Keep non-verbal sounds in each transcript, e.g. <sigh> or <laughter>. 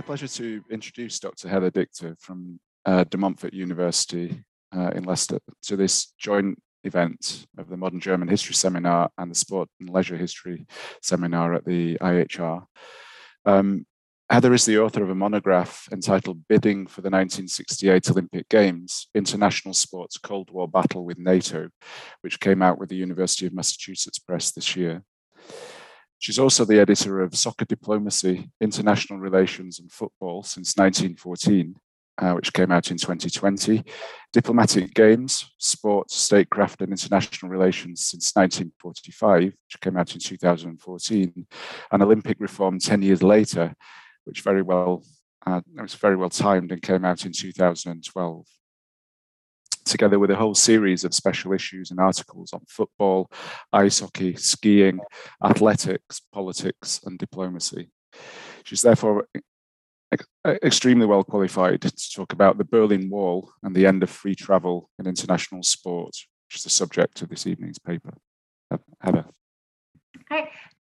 my pleasure to introduce Dr. Heather Dichter from uh, De Montfort University uh, in Leicester to this joint event of the Modern German History Seminar and the Sport and Leisure History Seminar at the IHR. Um, Heather is the author of a monograph entitled Bidding for the 1968 Olympic Games International Sports Cold War Battle with NATO, which came out with the University of Massachusetts Press this year. She's also the editor of Soccer Diplomacy, International Relations and Football since 1914, uh, which came out in 2020, Diplomatic Games, Sport, Statecraft and International Relations since 1945, which came out in 2014, and Olympic Reform 10 years later, which very well uh, it was very well timed and came out in 2012 together with a whole series of special issues and articles on football, ice hockey, skiing, athletics, politics, and diplomacy. She's therefore uh, extremely well qualified to talk about the Berlin Wall and the end of free travel in international sport, which is the subject of this evening's paper. Heather.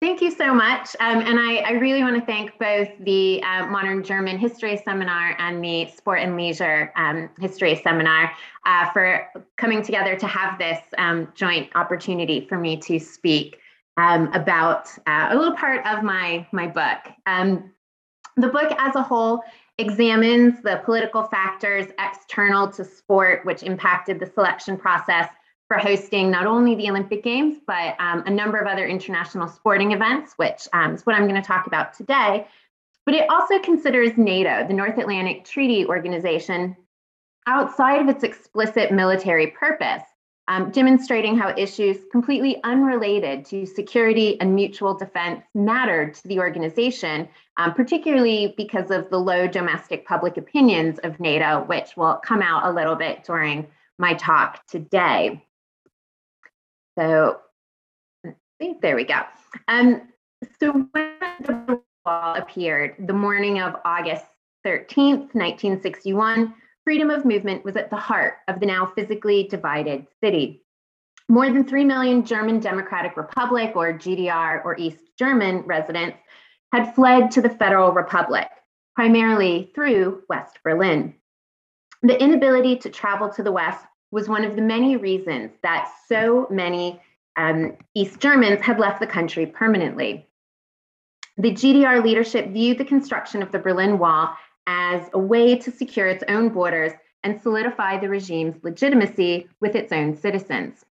Thank you so much. Um, and I, I, really want to thank both the uh, Modern German History Seminar and the Sport and Leisure um, History Seminar uh, for coming together to have this um, joint opportunity for me to speak um, about uh, a little part of my, my book. Um, the book as a whole examines the political factors external to sport which impacted the selection process for hosting not only the Olympic Games, but um, a number of other international sporting events, which um, is what I'm going to talk about today. But it also considers NATO, the North Atlantic Treaty Organization, outside of its explicit military purpose, um, demonstrating how issues completely unrelated to security and mutual defense mattered to the organization, um, particularly because of the low domestic public opinions of NATO, which will come out a little bit during my talk today. So there we go. Um, so when the wall appeared, the morning of August 13th, 1961, freedom of movement was at the heart of the now physically divided city. More than 3 million German Democratic Republic, or GDR, or East German residents had fled to the Federal Republic, primarily through West Berlin. The inability to travel to the West was one of the many reasons that so many um, East Germans had left the country permanently. The GDR leadership viewed the construction of the Berlin Wall as a way to secure its own borders and solidify the regime's legitimacy with its own citizens.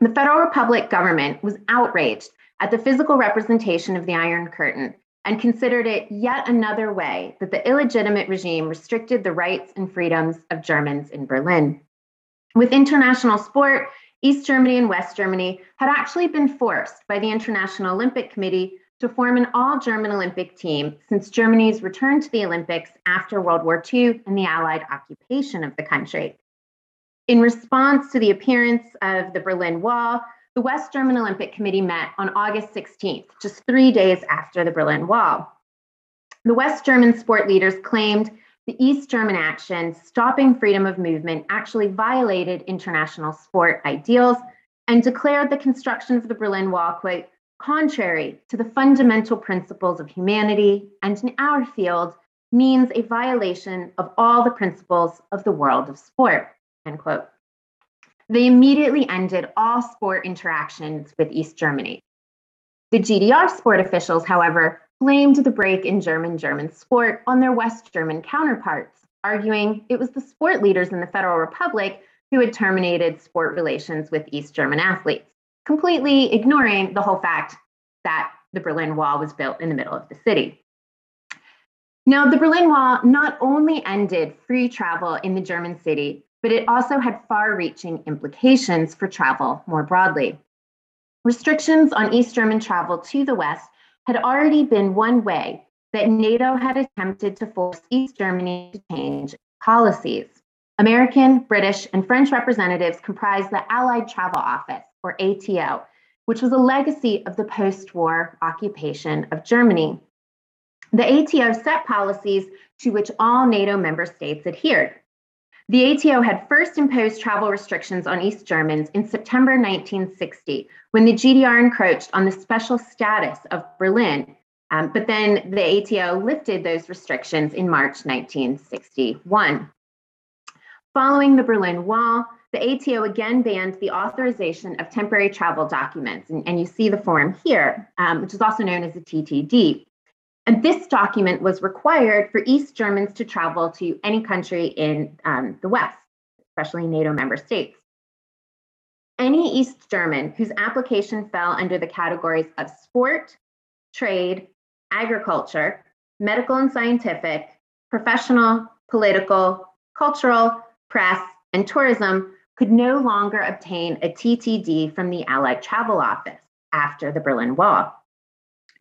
The Federal Republic government was outraged at the physical representation of the Iron Curtain and considered it yet another way that the illegitimate regime restricted the rights and freedoms of Germans in Berlin. With international sport, East Germany and West Germany had actually been forced by the International Olympic Committee to form an all German Olympic team since Germany's return to the Olympics after World War II and the Allied occupation of the country. In response to the appearance of the Berlin Wall, the West German Olympic Committee met on August 16th, just three days after the Berlin Wall. The West German sport leaders claimed the East German action stopping freedom of movement actually violated international sport ideals and declared the construction of the Berlin Wall, quote, contrary to the fundamental principles of humanity and in our field means a violation of all the principles of the world of sport, end quote. They immediately ended all sport interactions with East Germany. The GDR sport officials, however, blamed the break in German German sport on their West German counterparts, arguing it was the sport leaders in the Federal Republic who had terminated sport relations with East German athletes, completely ignoring the whole fact that the Berlin Wall was built in the middle of the city. Now, the Berlin Wall not only ended free travel in the German city, but it also had far reaching implications for travel more broadly. Restrictions on East German travel to the West had already been one way that NATO had attempted to force East Germany to change policies. American, British, and French representatives comprised the Allied Travel Office, or ATO, which was a legacy of the post war occupation of Germany. The ATO set policies to which all NATO member states adhered. The ATO had first imposed travel restrictions on East Germans in September 1960 when the GDR encroached on the special status of Berlin Um, but then the ATO lifted those restrictions in March 1961. Following the Berlin Wall, the ATO again banned the authorization of temporary travel documents. And, and you see the form here, um, which is also known as a TTD. And this document was required for East Germans to travel to any country in um, the West, especially NATO member states. Any East German whose application fell under the categories of sport, trade, agriculture, medical and scientific, professional, political, cultural, press, and tourism could no longer obtain a TTD from the Allied Travel Office after the Berlin Wall.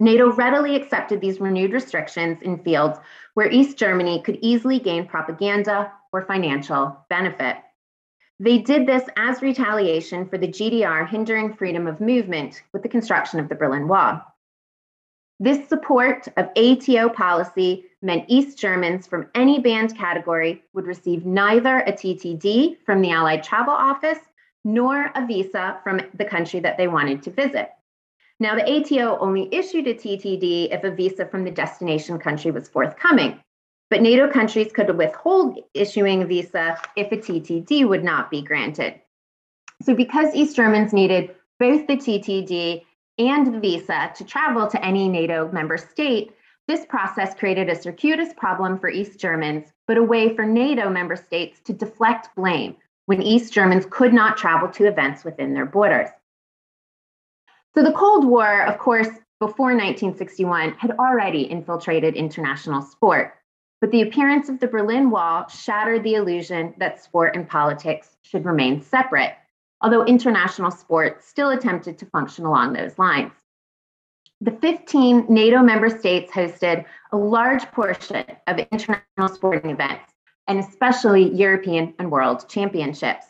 NATO readily accepted these renewed restrictions in fields where East Germany could easily gain propaganda or financial benefit. They did this as retaliation for the GDR hindering freedom of movement with the construction of the Berlin Wall. This support of ATO policy meant East Germans from any banned category would receive neither a TTD from the Allied Travel Office nor a visa from the country that they wanted to visit. Now, the ATO only issued a TTD if a visa from the destination country was forthcoming, but NATO countries could withhold issuing a visa if a TTD would not be granted. So, because East Germans needed both the TTD and the visa to travel to any NATO member state, this process created a circuitous problem for East Germans, but a way for NATO member states to deflect blame when East Germans could not travel to events within their borders. So the Cold War, of course, before 1961, had already infiltrated international sport. But the appearance of the Berlin Wall shattered the illusion that sport and politics should remain separate although international sport still attempted to function along those lines. The 15 NATO member states hosted a large portion of international sporting events, and especially European and World Championships.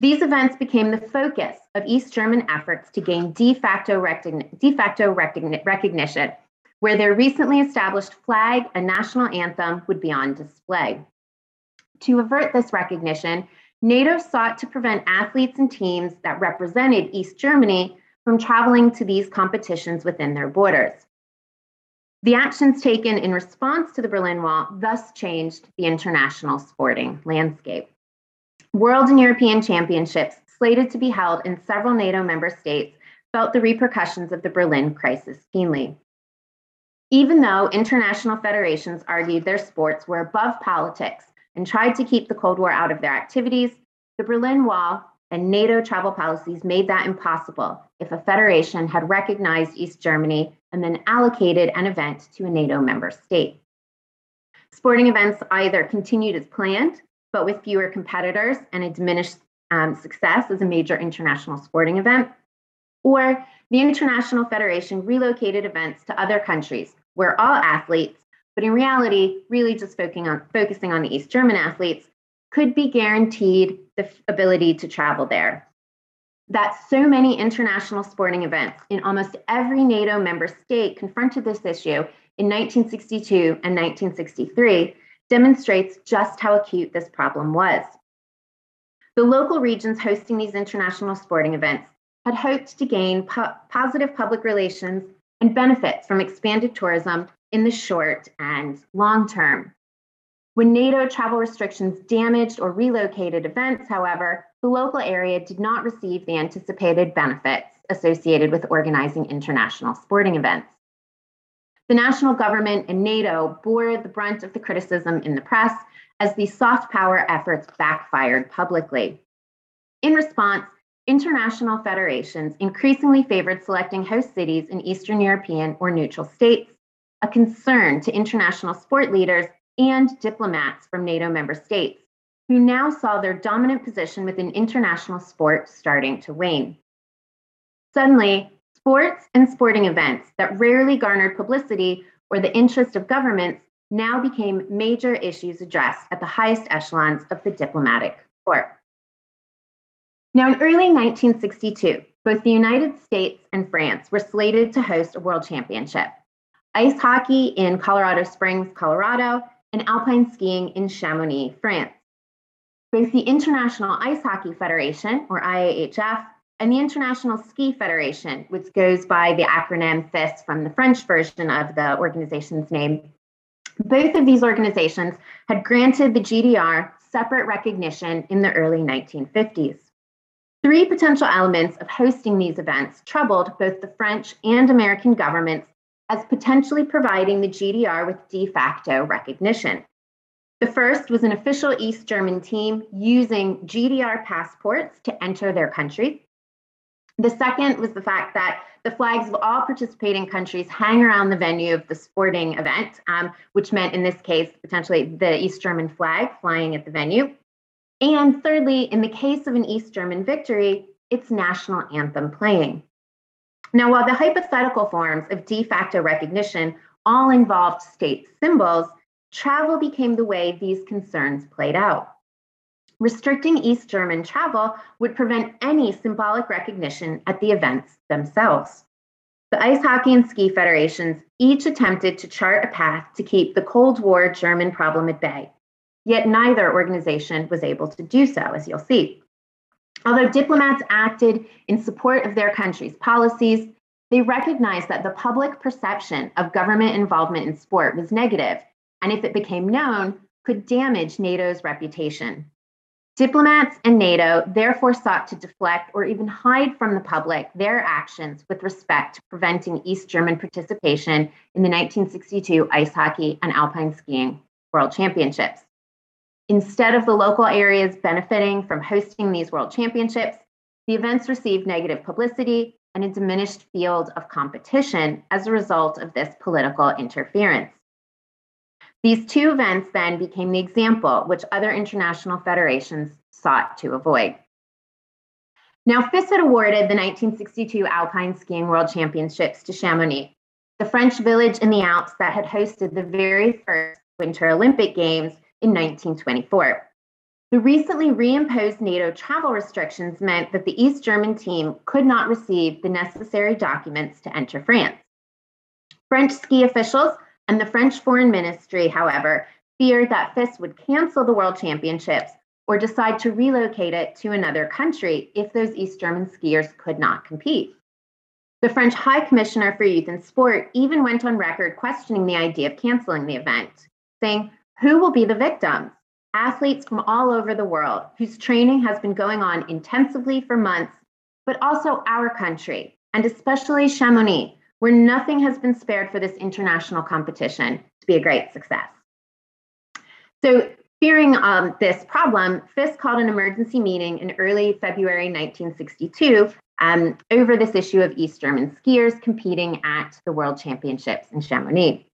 These events became the focus of East German efforts to gain de facto, recogni- de facto recogni- recognition, where their recently established flag and national anthem would be on display. To avert this recognition, NATO sought to prevent athletes and teams that represented East Germany from traveling to these competitions within their borders. The actions taken in response to the Berlin Wall thus changed the international sporting landscape. World and European championships, slated to be held in several NATO member states, felt the repercussions of the Berlin crisis keenly. Even though international federations argued their sports were above politics and tried to keep the Cold War out of their activities, the Berlin Wall and NATO travel policies made that impossible if a federation had recognized East Germany and then allocated an event to a NATO member state. Sporting events either continued as planned, but with fewer competitors and a diminished um, success as a major international sporting event, or the International Federation relocated events to other countries where all athletes but in reality, really just focusing on, focusing on the East German athletes could be guaranteed the ability to travel there. That so many international sporting events in almost every NATO member state confronted this issue in 1962 and 1963 demonstrates just how acute this problem was. The local regions hosting these international sporting events had hoped to gain po- positive public relations and benefits from expanded tourism in the short and long term. When NATO travel restrictions damaged or relocated events, however, the local area did not receive the anticipated benefits associated with organizing international sporting events. The national government and NATO bore the brunt of the criticism in the press as these soft power efforts backfired publicly. In response, international federations increasingly favored selecting host cities in Eastern European or neutral states a concern to international sport leaders and diplomats from NATO member states, who now saw their dominant position within international sport starting to wane. Suddenly, sports and sporting events that rarely garnered publicity or the interest of governments now became major issues addressed at the highest echelons of the diplomatic corps. Now, in early 1962, both the United States and France were slated to host a world championship ice hockey in Colorado Springs, Colorado, and alpine skiing in Chamonix, France. Both the International Ice Hockey Federation, or IIHF, and the International Ski Federation, which goes by the acronym FIS from the French version of the organization's name. Both of these organizations had granted the GDR separate recognition in the early 1950s. Three potential elements of hosting these events troubled both the French and American governments as potentially providing the GDR with de facto recognition. The first was an official East German team using GDR passports to enter their country. The second was the fact that the flags of all participating countries hang around the venue of the sporting event, um, which meant in this case, potentially the East German flag flying at the venue. And thirdly, in the case of an East German victory, its national anthem playing. Now, while the hypothetical forms of de facto recognition all involved state symbols, travel became the way these concerns played out. Restricting East German travel would prevent any symbolic recognition at the events themselves. The ice hockey and ski federations each attempted to chart a path to keep the Cold War German problem at bay, yet neither organization was able to do so, as you'll see. Although diplomats acted in support of their country's policies, they recognized that the public perception of government involvement in sport was negative, and if it became known, could damage NATO's reputation. Diplomats and NATO therefore sought to deflect or even hide from the public their actions with respect to preventing East German participation in the 1962 ice hockey and alpine skiing world championships. Instead of the local areas benefiting from hosting these world championships, the events received negative publicity and a diminished field of competition as a result of this political interference. These two events then became the example which other international federations sought to avoid. Now, FIS had awarded the 1962 Alpine Skiing World Championships to Chamonix, the French village in the Alps that had hosted the very first Winter Olympic Games in 1924. The recently reimposed NATO travel restrictions meant that the East German team could not receive the necessary documents to enter France. French ski officials and the French Foreign Ministry, however, feared that FIS would cancel the World Championships or decide to relocate it to another country if those East German skiers could not compete. The French High Commissioner for Youth and Sport even went on record questioning the idea of canceling the event, saying, Who will be the victims? Athletes from all over the world whose training has been going on intensively for months, but also our country, and especially Chamonix, where nothing has been spared for this international competition to be a great success. So, fearing um, this problem, FIS called an emergency meeting in early February 1962 um, over this issue of East German skiers competing at the World Championships in Chamonix.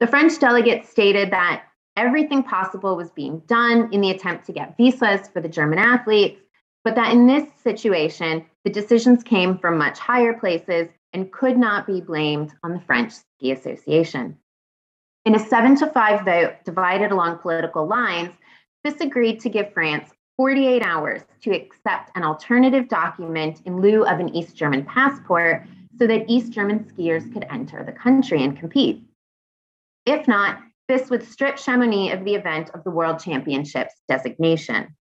The French delegates stated that everything possible was being done in the attempt to get visas for the German athletes, but that in FIS situation, the decisions came from much higher places and could not be blamed on the French Ski Association. In a seven to five vote divided along political lines, FIS agreed to give France 48 hours to accept an alternative document in lieu of an East German passport so that East German skiers could enter the country and compete. If not, this would strip Chamonix of the event of the World Championships designation.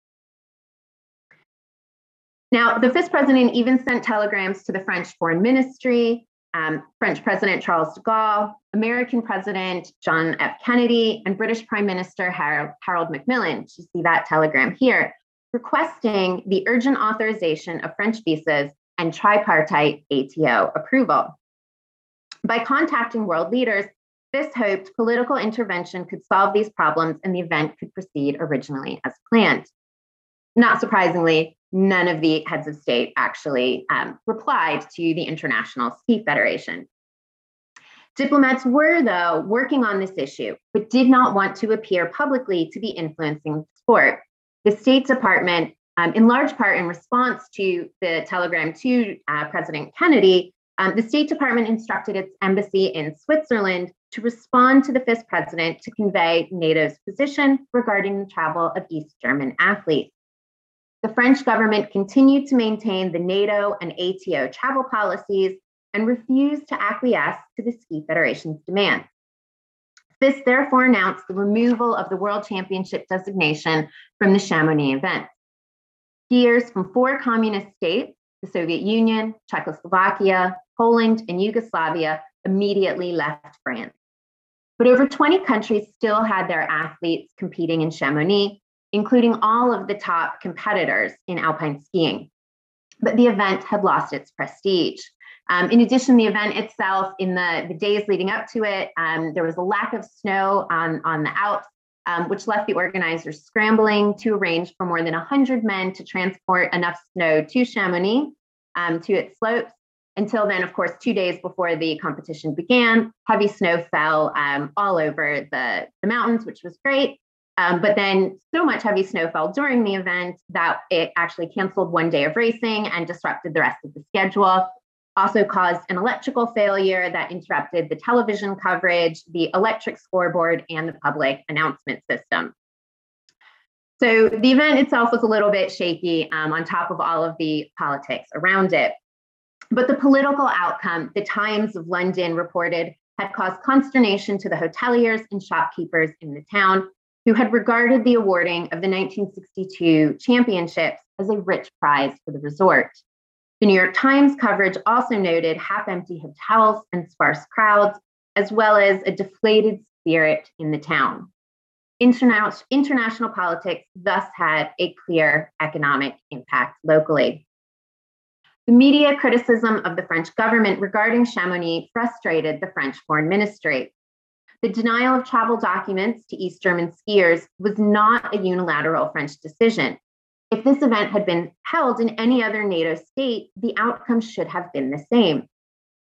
Now, the FIS president even sent telegrams to the French Foreign Ministry, um, French President Charles de Gaulle, American President John F. Kennedy, and British Prime Minister Harold, Harold Macmillan. You see that telegram here, requesting the urgent authorization of French visas and tripartite ATO approval. By contacting world leaders, FIS hoped political intervention could solve these problems and the event could proceed originally as planned. Not surprisingly, none of the heads of state actually um, replied to the International Ski Federation. Diplomats were, though, working on this issue, but did not want to appear publicly to be influencing sport. The State Department, um, in large part in response to the telegram to uh, President Kennedy, um, the State Department instructed its embassy in Switzerland to respond to the FIS president to convey NATO's position regarding the travel of East German athletes the French government continued to maintain the NATO and ATO travel policies and refused to acquiesce to the Ski Federation's demands. FIS therefore announced the removal of the World Championship designation from the Chamonix event. Skiers from four communist states the Soviet Union, Czechoslovakia, Poland, and Yugoslavia immediately left France. But over 20 countries still had their athletes competing in Chamonix, including all of the top competitors in alpine skiing. But the event had lost its prestige. Um, in addition, the event itself, in the, the days leading up to it, um, there was a lack of snow on, on the Alps, um, which left the organizers scrambling to arrange for more than 100 men to transport enough snow to Chamonix, um, to its slopes. Until then, of course, two days before the competition began, heavy snow fell um, all over the, the mountains, which was great. Um, but then so much heavy snow fell during the event that it actually canceled one day of racing and disrupted the rest of the schedule also caused an electrical failure that interrupted the television coverage, the electric scoreboard, and the public announcement system. So the event itself was a little bit shaky um, on top of all of the politics around it. But the political outcome, the Times of London reported, had caused consternation to the hoteliers and shopkeepers in the town who had regarded the awarding of the 1962 championships as a rich prize for the resort. The New York Times coverage also noted half empty hotels and sparse crowds, as well as a deflated spirit in the town. Interna- international politics thus had a clear economic impact locally. The media criticism of the French government regarding Chamonix frustrated the French foreign ministry. The denial of travel documents to East German skiers was not a unilateral French decision. If this event had been held in any other NATO state, the outcome should have been the same.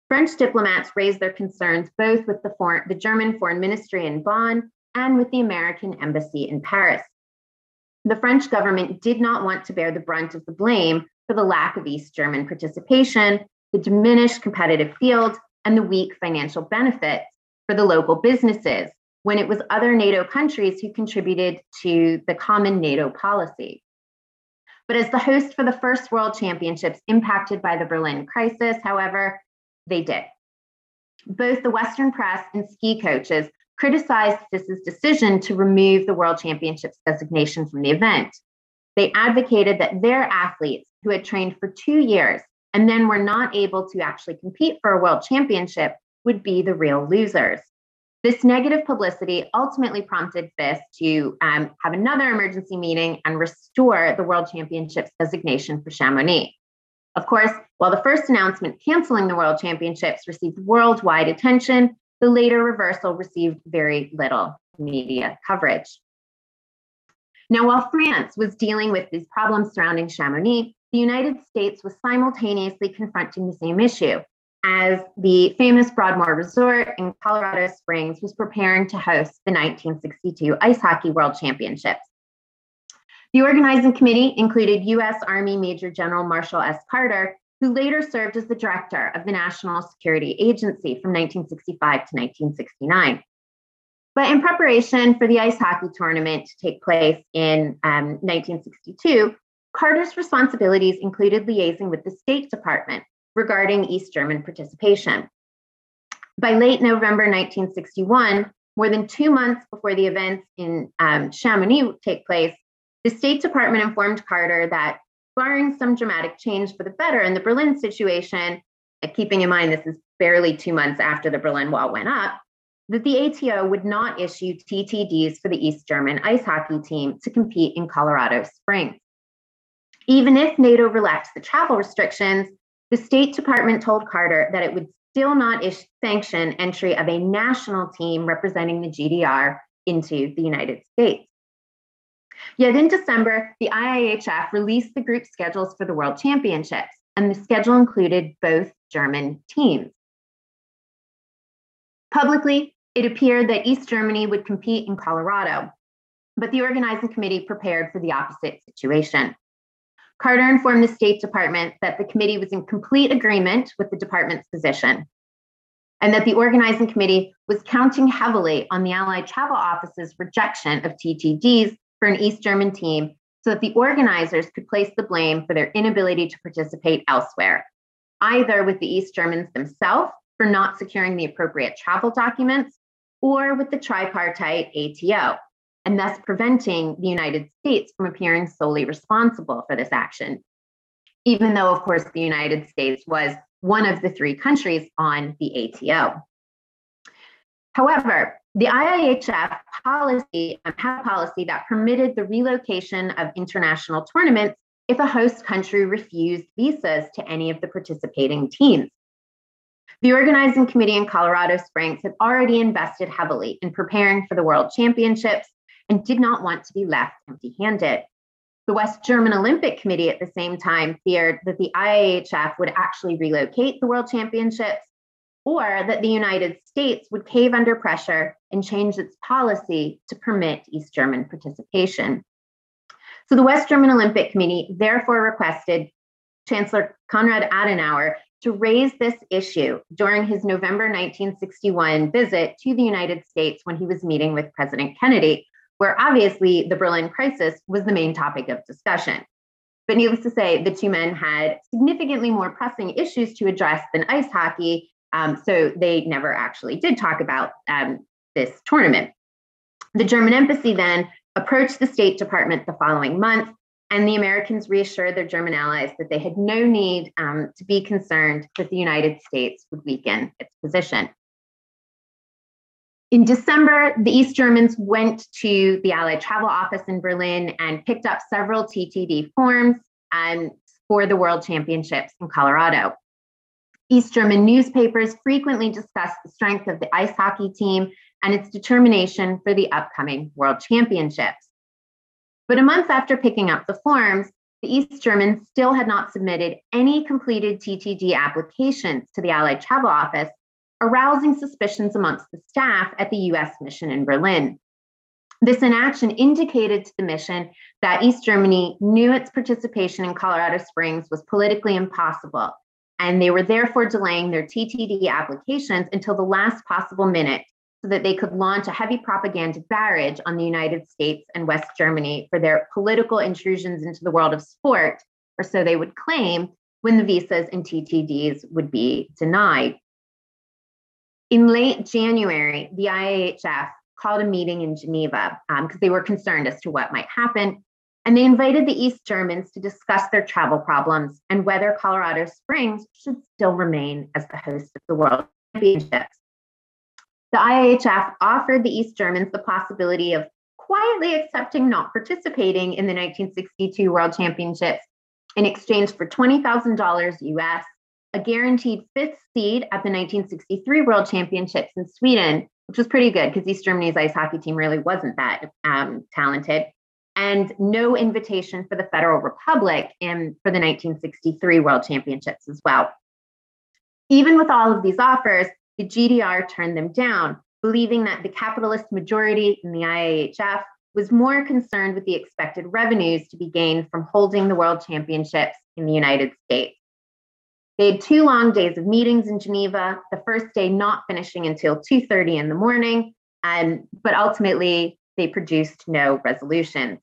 French diplomats raised their concerns both with the, foreign, the German foreign ministry in Bonn and with the American embassy in Paris. The French government did not want to bear the brunt of the blame for the lack of East German participation, the diminished competitive field, and the weak financial benefits for the local businesses when it was other NATO countries who contributed to the common NATO policy. But as the host for the first World Championships impacted by the Berlin crisis, however, they did. Both the Western press and ski coaches criticized FIS's decision to remove the World Championships designation from the event. They advocated that their athletes who had trained for two years and then were not able to actually compete for a world championship would be the real losers. This negative publicity ultimately prompted FIS to um, have another emergency meeting and restore the World Championships designation for Chamonix. Of course, while the first announcement canceling the World Championships received worldwide attention, the later reversal received very little media coverage. Now, while France was dealing with these problems surrounding Chamonix, the United States was simultaneously confronting the same issue as the famous Broadmoor Resort in Colorado Springs was preparing to host the 1962 Ice Hockey World Championships. The organizing committee included U.S. Army Major General Marshall S. Carter, who later served as the director of the National Security Agency from 1965 to 1969. But in preparation for the ice hockey tournament to take place in um, 1962, Carter's responsibilities included liaising with the State Department regarding East German participation. By late November 1961, more than two months before the events in um, Chamonix take place, the State Department informed Carter that, barring some dramatic change for the better in the Berlin situation, keeping in mind this is barely two months after the Berlin Wall went up, that the ATO would not issue TTDs for the East German ice hockey team to compete in Colorado Springs. Even if NATO relaxed the travel restrictions, the State Department told Carter that it would still not sanction entry of a national team representing the GDR into the United States. Yet in December, the IIHF released the group schedules for the World Championships, and the schedule included both German teams. Publicly, it appeared that East Germany would compete in Colorado, but the organizing committee prepared for the opposite situation. Carter informed the State Department that the committee was in complete agreement with the department's position and that the organizing committee was counting heavily on the Allied Travel Office's rejection of TTDs for an East German team so that the organizers could place the blame for their inability to participate elsewhere, either with the East Germans themselves for not securing the appropriate travel documents or with the tripartite ATO, and thus preventing the United States from appearing solely responsible for this action. even though, of course, the United States was one of the three countries on the ATO. However, the IIHF policy um, had a policy that permitted the relocation of international tournaments if a host country refused visas to any of the participating teams. The organizing committee in Colorado Springs had already invested heavily in preparing for the World Championships and did not want to be left empty handed. The West German Olympic Committee at the same time feared that the IIHF would actually relocate the World Championships or that the United States would cave under pressure and change its policy to permit East German participation. So the West German Olympic Committee therefore requested Chancellor Konrad Adenauer to raise this issue during his November 1961 visit to the United States when he was meeting with President Kennedy, where obviously the Berlin crisis was the main topic of discussion. But needless to say, the two men had significantly more pressing issues to address than ice hockey, um, so they never actually did talk about um, this tournament. The German embassy then approached the State Department the following month, and the Americans reassured their German allies that they had no need um, to be concerned that the United States would weaken its position. In December, the East Germans went to the Allied Travel Office in Berlin and picked up several TTD forms um, for the World Championships in Colorado. East German newspapers frequently discussed the strength of the ice hockey team and its determination for the upcoming World Championships. But a month after picking up the forms, the East Germans still had not submitted any completed TTD applications to the Allied Travel Office arousing suspicions amongst the staff at the US mission in Berlin. This inaction indicated to the mission that East Germany knew its participation in Colorado Springs was politically impossible, and they were therefore delaying their TTD applications until the last possible minute so that they could launch a heavy propaganda barrage on the United States and West Germany for their political intrusions into the world of sport, or so they would claim when the visas and TTDs would be denied. In late January, the IIHF called a meeting in Geneva because um, they were concerned as to what might happen. And they invited the East Germans to discuss their travel problems and whether Colorado Springs should still remain as the host of the World Championships. The IIHF offered the East Germans the possibility of quietly accepting not participating in the 1962 World Championships in exchange for $20,000 US a guaranteed fifth seed at the 1963 World Championships in Sweden, which was pretty good because East Germany's ice hockey team really wasn't that um, talented, and no invitation for the Federal Republic in for the 1963 World Championships as well. Even with all of these offers, the GDR turned them down, believing that the capitalist majority in the IIHF was more concerned with the expected revenues to be gained from holding the World Championships in the United States. They had two long days of meetings in Geneva, the first day not finishing until 2:30 in the morning, um, but ultimately they produced no resolutions.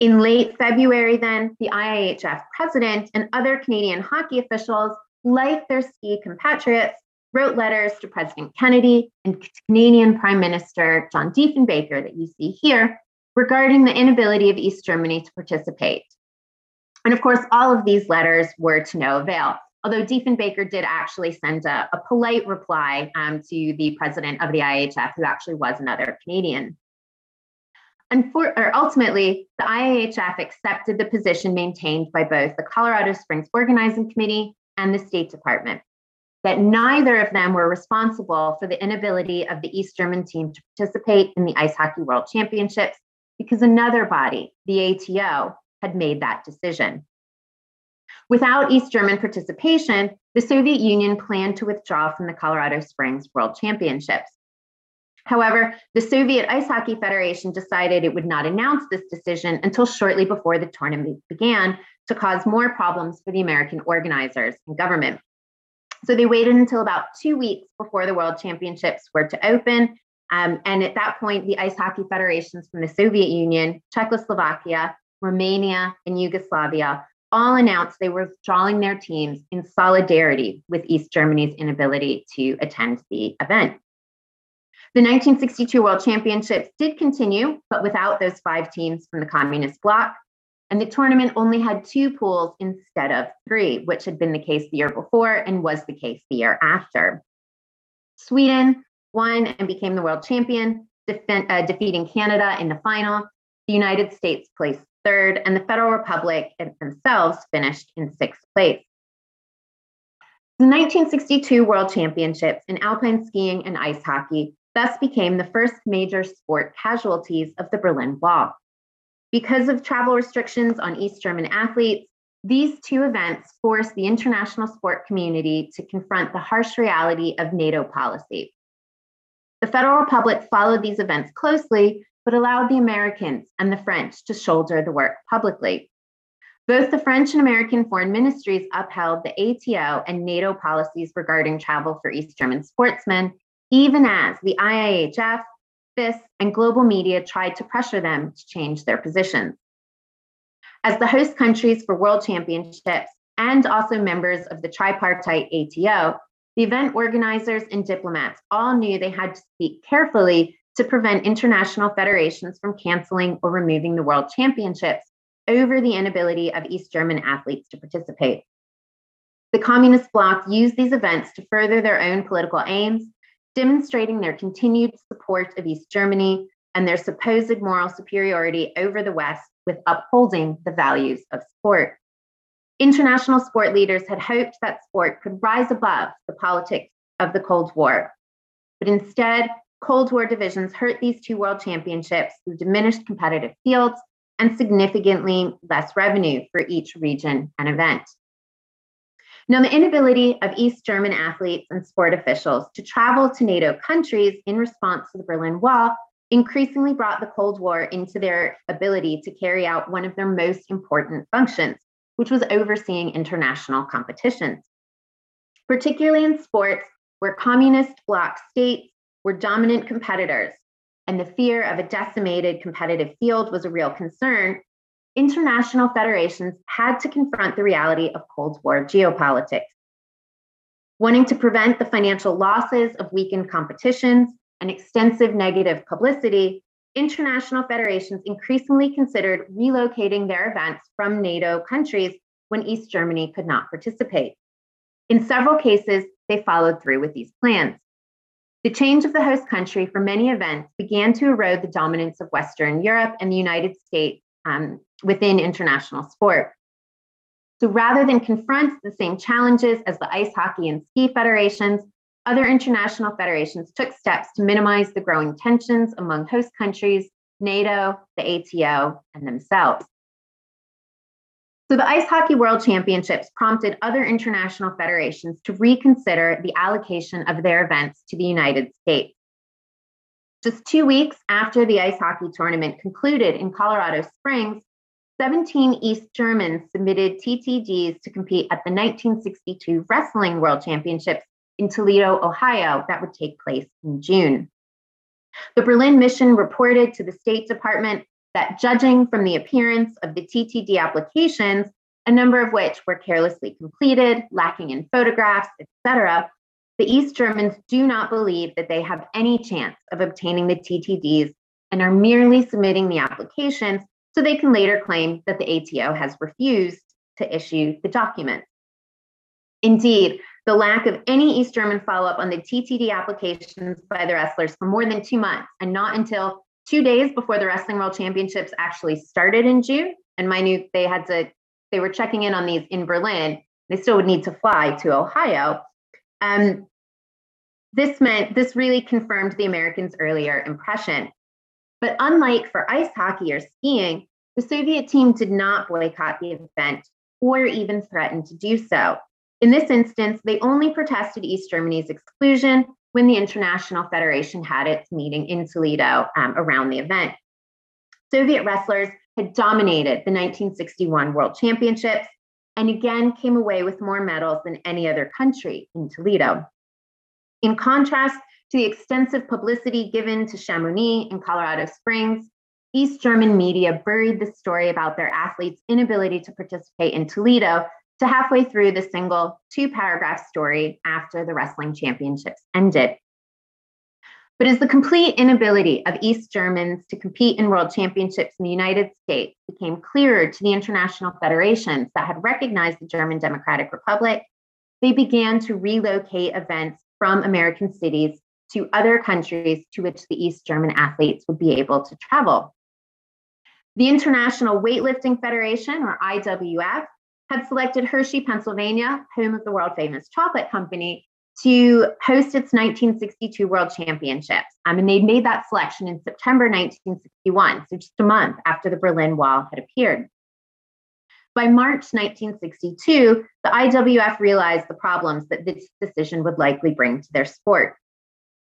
In late February, then, the IIHF president and other Canadian hockey officials, like their ski compatriots, wrote letters to President Kennedy and Canadian Prime Minister John Diefenbaker, that you see here, regarding the inability of East Germany to participate. And of course, all of these letters were to no avail. Although Diefenbaker did actually send a, a polite reply um, to the president of the IIHF, who actually was another Canadian. Unfor- or ultimately, the IIHF accepted the position maintained by both the Colorado Springs Organizing Committee and the State Department that neither of them were responsible for the inability of the East German team to participate in the Ice Hockey World Championships because another body, the ATO, had made that decision. Without East German participation, the Soviet Union planned to withdraw from the Colorado Springs World Championships. However, the Soviet Ice Hockey Federation decided it would not announce this decision until shortly before the tournament began to cause more problems for the American organizers and government. So they waited until about two weeks before the World Championships were to open. Um, and at that point, the ice hockey federations from the Soviet Union, Czechoslovakia, Romania, and Yugoslavia all announced they were withdrawing their teams in solidarity with East Germany's inability to attend the event. The 1962 World Championships did continue, but without those five teams from the communist bloc. and the tournament only had two pools instead of three, which had been the case the year before and was the case the year after. Sweden won and became the world champion, uh, defeating Canada in the final. The United States placed third, and the Federal Republic themselves finished in sixth place. The 1962 World Championships in alpine skiing and ice hockey thus became the first major sport casualties of the Berlin Wall. Because of travel restrictions on East German athletes, these two events forced the international sport community to confront the harsh reality of NATO policy. The Federal Republic followed these events closely, but allowed the Americans and the French to shoulder the work publicly. Both the French and American foreign ministries upheld the ATO and NATO policies regarding travel for East German sportsmen, even as the IIHF, FIS, and global media tried to pressure them to change their positions. As the host countries for World Championships and also members of the tripartite ATO, the event organizers and diplomats all knew they had to speak carefully to prevent international federations from canceling or removing the World Championships over the inability of East German athletes to participate. The communist bloc used these events to further their own political aims demonstrating their continued support of East Germany and their supposed moral superiority over the West with upholding the values of sport. International sport leaders had hoped that sport could rise above the politics of the Cold War. But instead, Cold War divisions hurt these two world championships through diminished competitive fields and significantly less revenue for each region and event. Now, the inability of East German athletes and sport officials to travel to NATO countries in response to the Berlin Wall increasingly brought the Cold War into their ability to carry out one of their most important functions, which was overseeing international competitions. Particularly in sports where communist bloc states were dominant competitors and the fear of a decimated competitive field was a real concern, international federations had to confront the reality of Cold War geopolitics. Wanting to prevent the financial losses of weakened competitions and extensive negative publicity, international federations increasingly considered relocating their events from NATO countries when East Germany could not participate. In several cases, they followed through with these plans. The change of the host country for many events began to erode the dominance of Western Europe and the United States um, within international sport. So rather than confront the same challenges as the ice hockey and ski federations, other international federations took steps to minimize the growing tensions among host countries, NATO, the ATO, and themselves. So the Ice Hockey World Championships prompted other international federations to reconsider the allocation of their events to the United States. Just two weeks after the ice hockey tournament concluded in Colorado Springs, 17 East Germans submitted TTDs to compete at the 1962 Wrestling World Championships in Toledo, Ohio, that would take place in June. The Berlin mission reported to the State Department that judging from the appearance of the TTD applications, a number of which were carelessly completed, lacking in photographs, etc., the East Germans do not believe that they have any chance of obtaining the TTDs and are merely submitting the applications so they can later claim that the ATO has refused to issue the documents. Indeed, the lack of any East German follow up on the TTD applications by the wrestlers for more than two months, and not until two days before the Wrestling World Championships actually started in June. And mind you, they had to, they were checking in on these in Berlin. They still would need to fly to Ohio. Um, this meant this really confirmed the Americans' earlier impression. But unlike for ice hockey or skiing, the Soviet team did not boycott the event or even threaten to do so. In this instance, they only protested East Germany's exclusion when the International Federation had its meeting in Toledo um, around the event. Soviet wrestlers had dominated the 1961 World Championships and again came away with more medals than any other country in Toledo. In contrast to the extensive publicity given to Chamonix and Colorado Springs, East German media buried the story about their athletes' inability to participate in Toledo to halfway through the single two paragraph story after the wrestling championships ended. But as the complete inability of East Germans to compete in world championships in the United States became clearer to the international federations that had recognized the German Democratic Republic, they began to relocate events from American cities to other countries to which the East German athletes would be able to travel. The International Weightlifting Federation, or IWF, had selected Hershey, Pennsylvania, home of the world famous chocolate company, to host its 1962 World Championships. And they made that selection in September 1961, so just a month after the Berlin Wall had appeared. By March 1962, the IWF realized the problems that this decision would likely bring to their sport.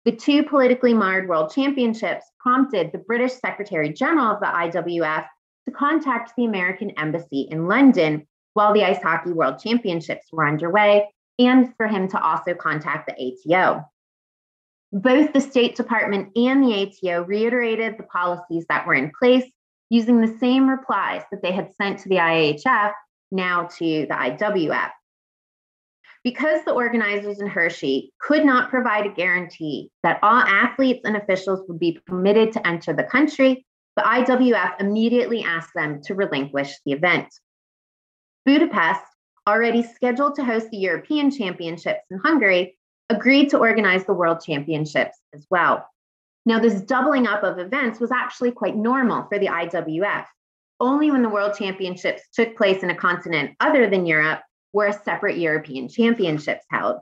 The two politically marred world championships prompted the British Secretary General of the IWF to contact the American Embassy in London while the Ice Hockey World Championships were underway, and for him to also contact the ATO. Both the State Department and the ATO reiterated the policies that were in place using the same replies that they had sent to the IIHF, now to the IWF. Because the organizers in Hershey could not provide a guarantee that all athletes and officials would be permitted to enter the country, the IWF immediately asked them to relinquish the event. Budapest, already scheduled to host the European Championships in Hungary, agreed to organize the World Championships as well. Now, this doubling up of events was actually quite normal for the IWF. Only when the World Championships took place in a continent other than Europe were separate European Championships held.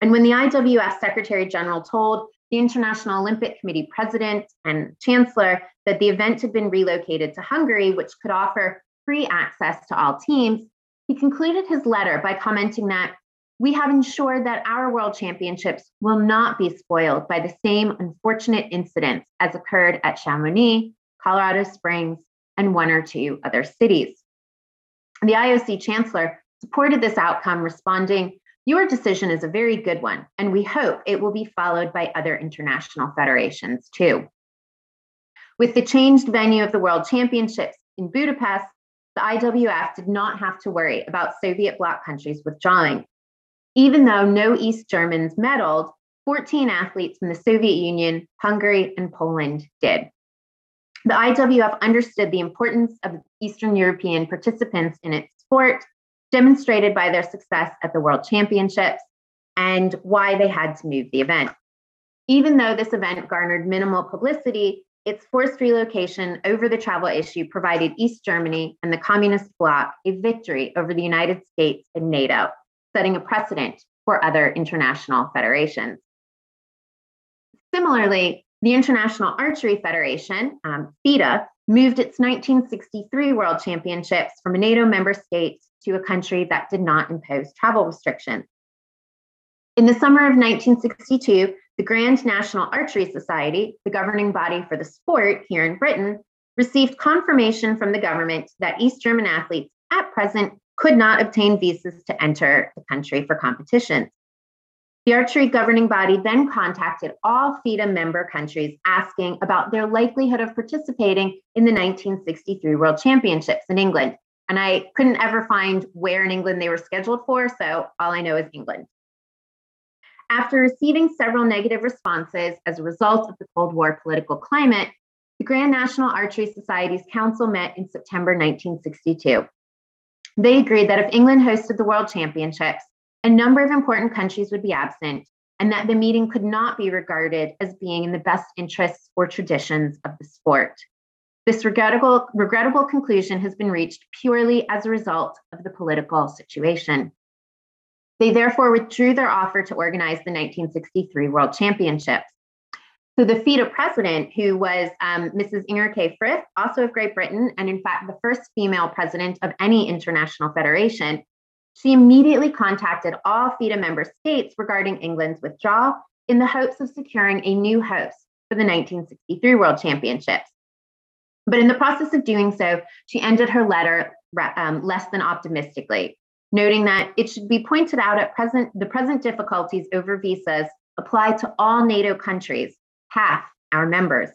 And when the IWF Secretary General told the International Olympic Committee president and chancellor that the event had been relocated to Hungary, which could offer free access to all teams, he concluded his letter by commenting that we have ensured that our world championships will not be spoiled by the same unfortunate incidents as occurred at Chamonix, Colorado Springs, and one or two other cities. The IOC chancellor supported this outcome, responding, Your decision is a very good one, and we hope it will be followed by other international federations too. With the changed venue of the World Championships in Budapest, the IWF did not have to worry about Soviet bloc countries withdrawing. Even though no East Germans medaled, 14 athletes from the Soviet Union, Hungary, and Poland did. The IWF understood the importance of Eastern European participants in its sport demonstrated by their success at the World Championships and why they had to move the event. Even though this event garnered minimal publicity, its forced relocation over the travel issue provided East Germany and the communist bloc a victory over the United States and NATO, setting a precedent for other international federations. Similarly, the International Archery Federation, um, FITA, moved its 1963 World Championships from a NATO member state to a country that did not impose travel restrictions. In the summer of 1962, the Grand National Archery Society, the governing body for the sport here in Britain, received confirmation from the government that East German athletes at present could not obtain visas to enter the country for competitions. The archery governing body then contacted all FITA member countries asking about their likelihood of participating in the 1963 World Championships in England. And I couldn't ever find where in England they were scheduled for, so all I know is England. After receiving several negative responses as a result of the Cold War political climate, the Grand National Archery Society's council met in September 1962. They agreed that if England hosted the World Championships, a number of important countries would be absent, and that the meeting could not be regarded as being in the best interests or traditions of the sport. This regrettable, regrettable conclusion has been reached purely as a result of the political situation. They therefore withdrew their offer to organize the 1963 World Championships. So the FITA president, who was um, Mrs. Inger K. Frith, also of Great Britain, and in fact the first female president of any international federation, she immediately contacted all FITA member states regarding England's withdrawal in the hopes of securing a new host for the 1963 World Championships. But in the process of doing so, she ended her letter um, less than optimistically, noting that it should be pointed out at present the present difficulties over visas apply to all NATO countries, half our members.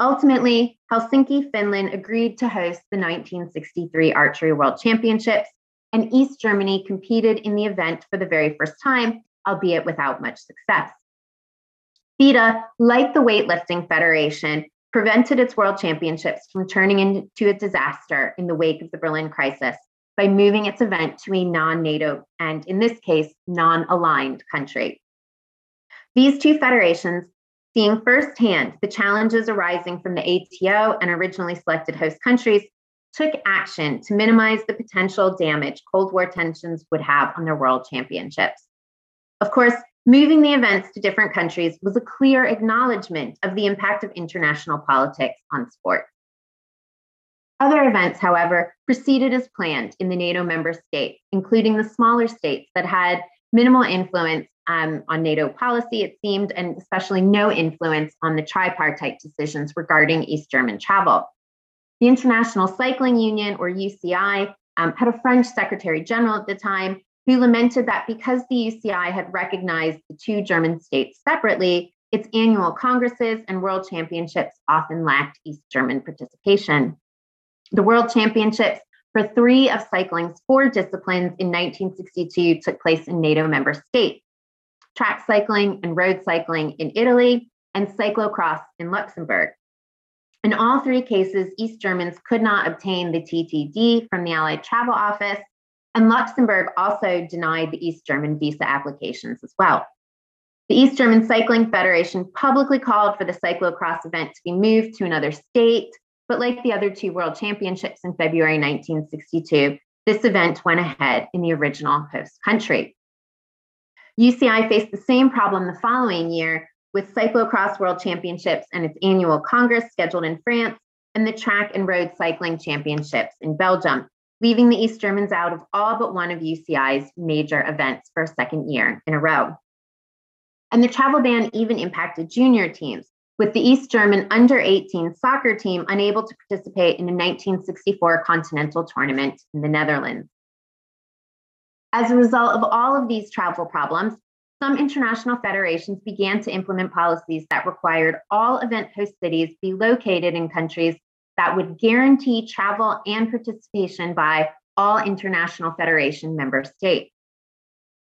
Ultimately, Helsinki, Finland agreed to host the 1963 Archery World Championships, and East Germany competed in the event for the very first time, albeit without much success. FITA, like the Weightlifting Federation, prevented its world championships from turning into a disaster in the wake of the Berlin crisis by moving its event to a non NATO and, in this case, non aligned country. These two federations, seeing firsthand the challenges arising from the ATO and originally selected host countries, took action to minimize the potential damage Cold War tensions would have on their world championships. Of course, moving the events to different countries was a clear acknowledgement of the impact of international politics on sport. Other events, however, proceeded as planned in the NATO member states, including the smaller states that had minimal influence um, on NATO policy, it seemed, and especially no influence on the tripartite decisions regarding East German travel. The International Cycling Union, or UCI, um, had a French Secretary General at the time who lamented that because the UCI had recognized the two German states separately, its annual congresses and world championships often lacked East German participation. The World Championships for three of cycling's four disciplines in 1962 took place in NATO member states track cycling and road cycling in Italy, and cyclocross in Luxembourg. In all three cases, East Germans could not obtain the TTD from the Allied Travel Office, and Luxembourg also denied the East German visa applications as well. The East German Cycling Federation publicly called for the cyclocross event to be moved to another state, but like the other two world championships in February 1962, this event went ahead in the original host country. UCI faced the same problem the following year with Cyclocross World Championships and its annual Congress scheduled in France and the Track and Road Cycling Championships in Belgium, leaving the East Germans out of all but one of UCI's major events for a second year in a row. And the travel ban even impacted junior teams, with the East German under 18 soccer team unable to participate in a 1964 continental tournament in the Netherlands. As a result of all of these travel problems, some international federations began to implement policies that required all event host cities be located in countries that would guarantee travel and participation by all international federation member states.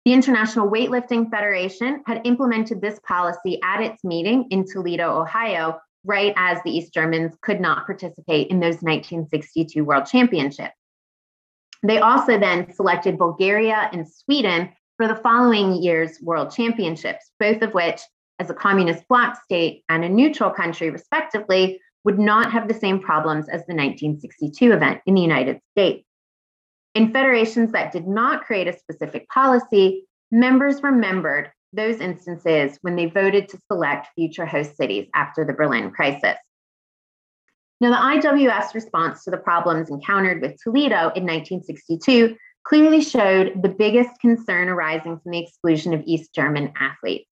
The International Weightlifting Federation had implemented this policy at its meeting in Toledo, Ohio, right as the East Germans could not participate in those 1962 World Championships. They also then selected Bulgaria and Sweden for the following year's World Championships, both of which, as a communist bloc state and a neutral country, respectively, would not have the same problems as the 1962 event in the United States. In federations that did not create a specific policy, members remembered those instances when they voted to select future host cities after the Berlin crisis. Now, the IWF's response to the problems encountered with Toledo in 1962 clearly showed the biggest concern arising from the exclusion of East German athletes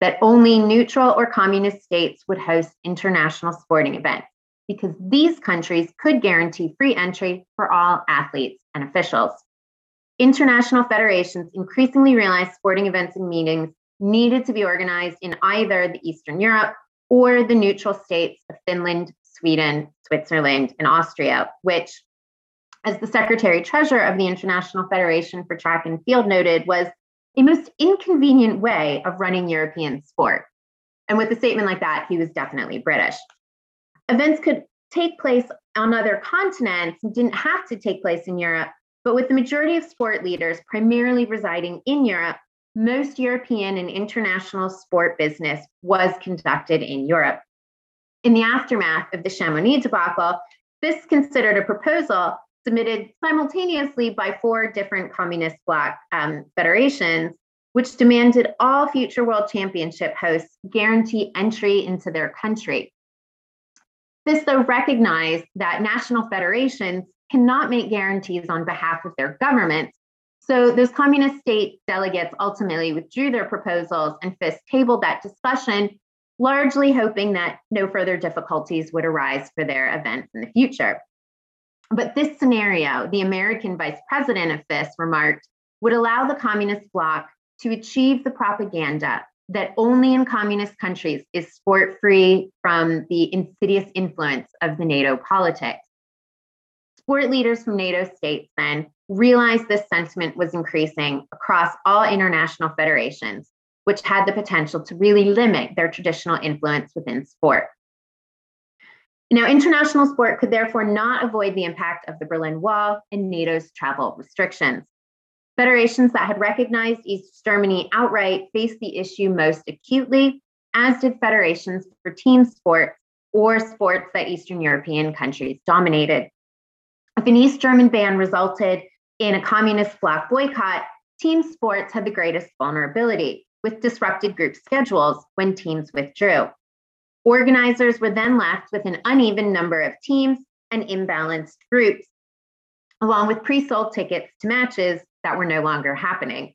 that only neutral or communist states would host international sporting events because these countries could guarantee free entry for all athletes and officials. International federations increasingly realized sporting events and meetings needed to be organized in either the Eastern Europe or the neutral states of Finland, Sweden, Switzerland, and Austria, which, as the Secretary Treasurer of the International Federation for Track and Field noted, was a most inconvenient way of running European sport. And with a statement like that, he was definitely British. Events could take place on other continents didn't have to take place in Europe, but with the majority of sport leaders primarily residing in Europe, most European and international sport business was conducted in Europe. In the aftermath of the Chamonix debacle, FIS considered a proposal submitted simultaneously by four different communist bloc um, federations, which demanded all future world championship hosts guarantee entry into their country. FIS, though, recognized that national federations cannot make guarantees on behalf of their governments. So, those communist state delegates ultimately withdrew their proposals and FIS tabled that discussion, largely hoping that no further difficulties would arise for their events in the future. But this scenario, the American vice president of FIS remarked, would allow the communist bloc to achieve the propaganda that only in communist countries is sport free from the insidious influence of the NATO politics. Sport leaders from NATO states then realized this sentiment was increasing across all international federations, which had the potential to really limit their traditional influence within sport. Now, international sport could therefore not avoid the impact of the Berlin Wall and NATO's travel restrictions. Federations that had recognized East Germany outright faced the issue most acutely, as did federations for team sports or sports that Eastern European countries dominated. If an East German ban resulted in a communist bloc boycott, team sports had the greatest vulnerability, with disrupted group schedules when teams withdrew. Organizers were then left with an uneven number of teams and imbalanced groups, along with pre sold tickets to matches that were no longer happening.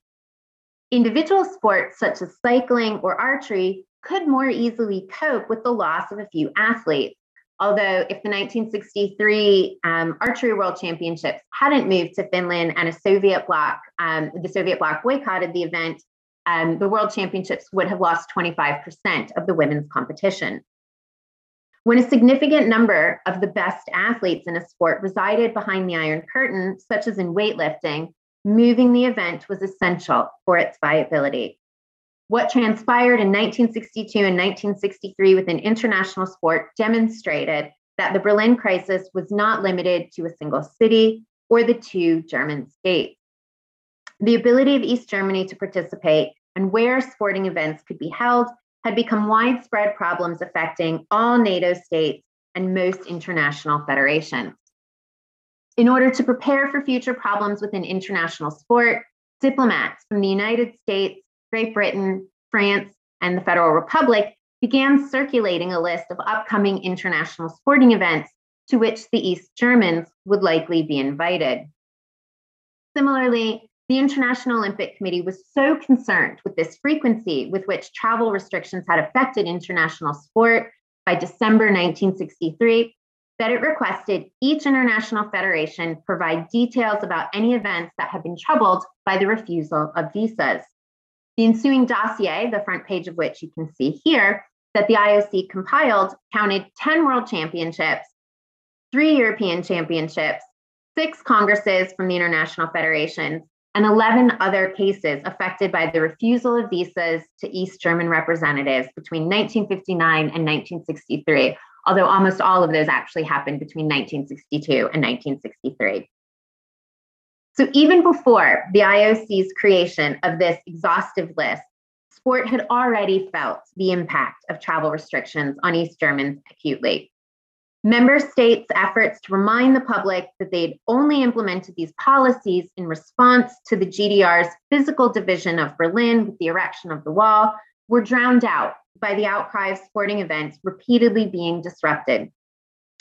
Individual sports such as cycling or archery could more easily cope with the loss of a few athletes. Although, if the 1963 um, Archery World Championships hadn't moved to Finland and a Soviet bloc, um, the Soviet bloc boycotted the event, um, the World Championships would have lost 25% of the women's competition. When a significant number of the best athletes in a sport resided behind the Iron Curtain, such as in weightlifting, moving the event was essential for its viability. What transpired in 1962 and 1963 within international sport demonstrated that the Berlin crisis was not limited to a single city or the two German states. The ability of East Germany to participate and where sporting events could be held had become widespread problems affecting all NATO states and most international federations. In order to prepare for future problems within international sport, diplomats from the United States, Great Britain, France, and the Federal Republic began circulating a list of upcoming international sporting events to which the East Germans would likely be invited. Similarly, the International Olympic Committee was so concerned with this frequency with which travel restrictions had affected international sport by December 1963 that it requested each international federation provide details about any events that had been troubled by the refusal of visas. The ensuing dossier, the front page of which you can see here, that the IOC compiled counted 10 world championships, three European championships, six congresses from the international federations, and 11 other cases affected by the refusal of visas to East German representatives between 1959 and 1963, although almost all of those actually happened between 1962 and 1963. So even before the IOC's creation of this exhaustive list, sport had already felt the impact of travel restrictions on East Germans acutely. Member states' efforts to remind the public that they'd only implemented these policies in response to the GDR's physical division of Berlin with the erection of the wall were drowned out by the outcry of sporting events repeatedly being disrupted.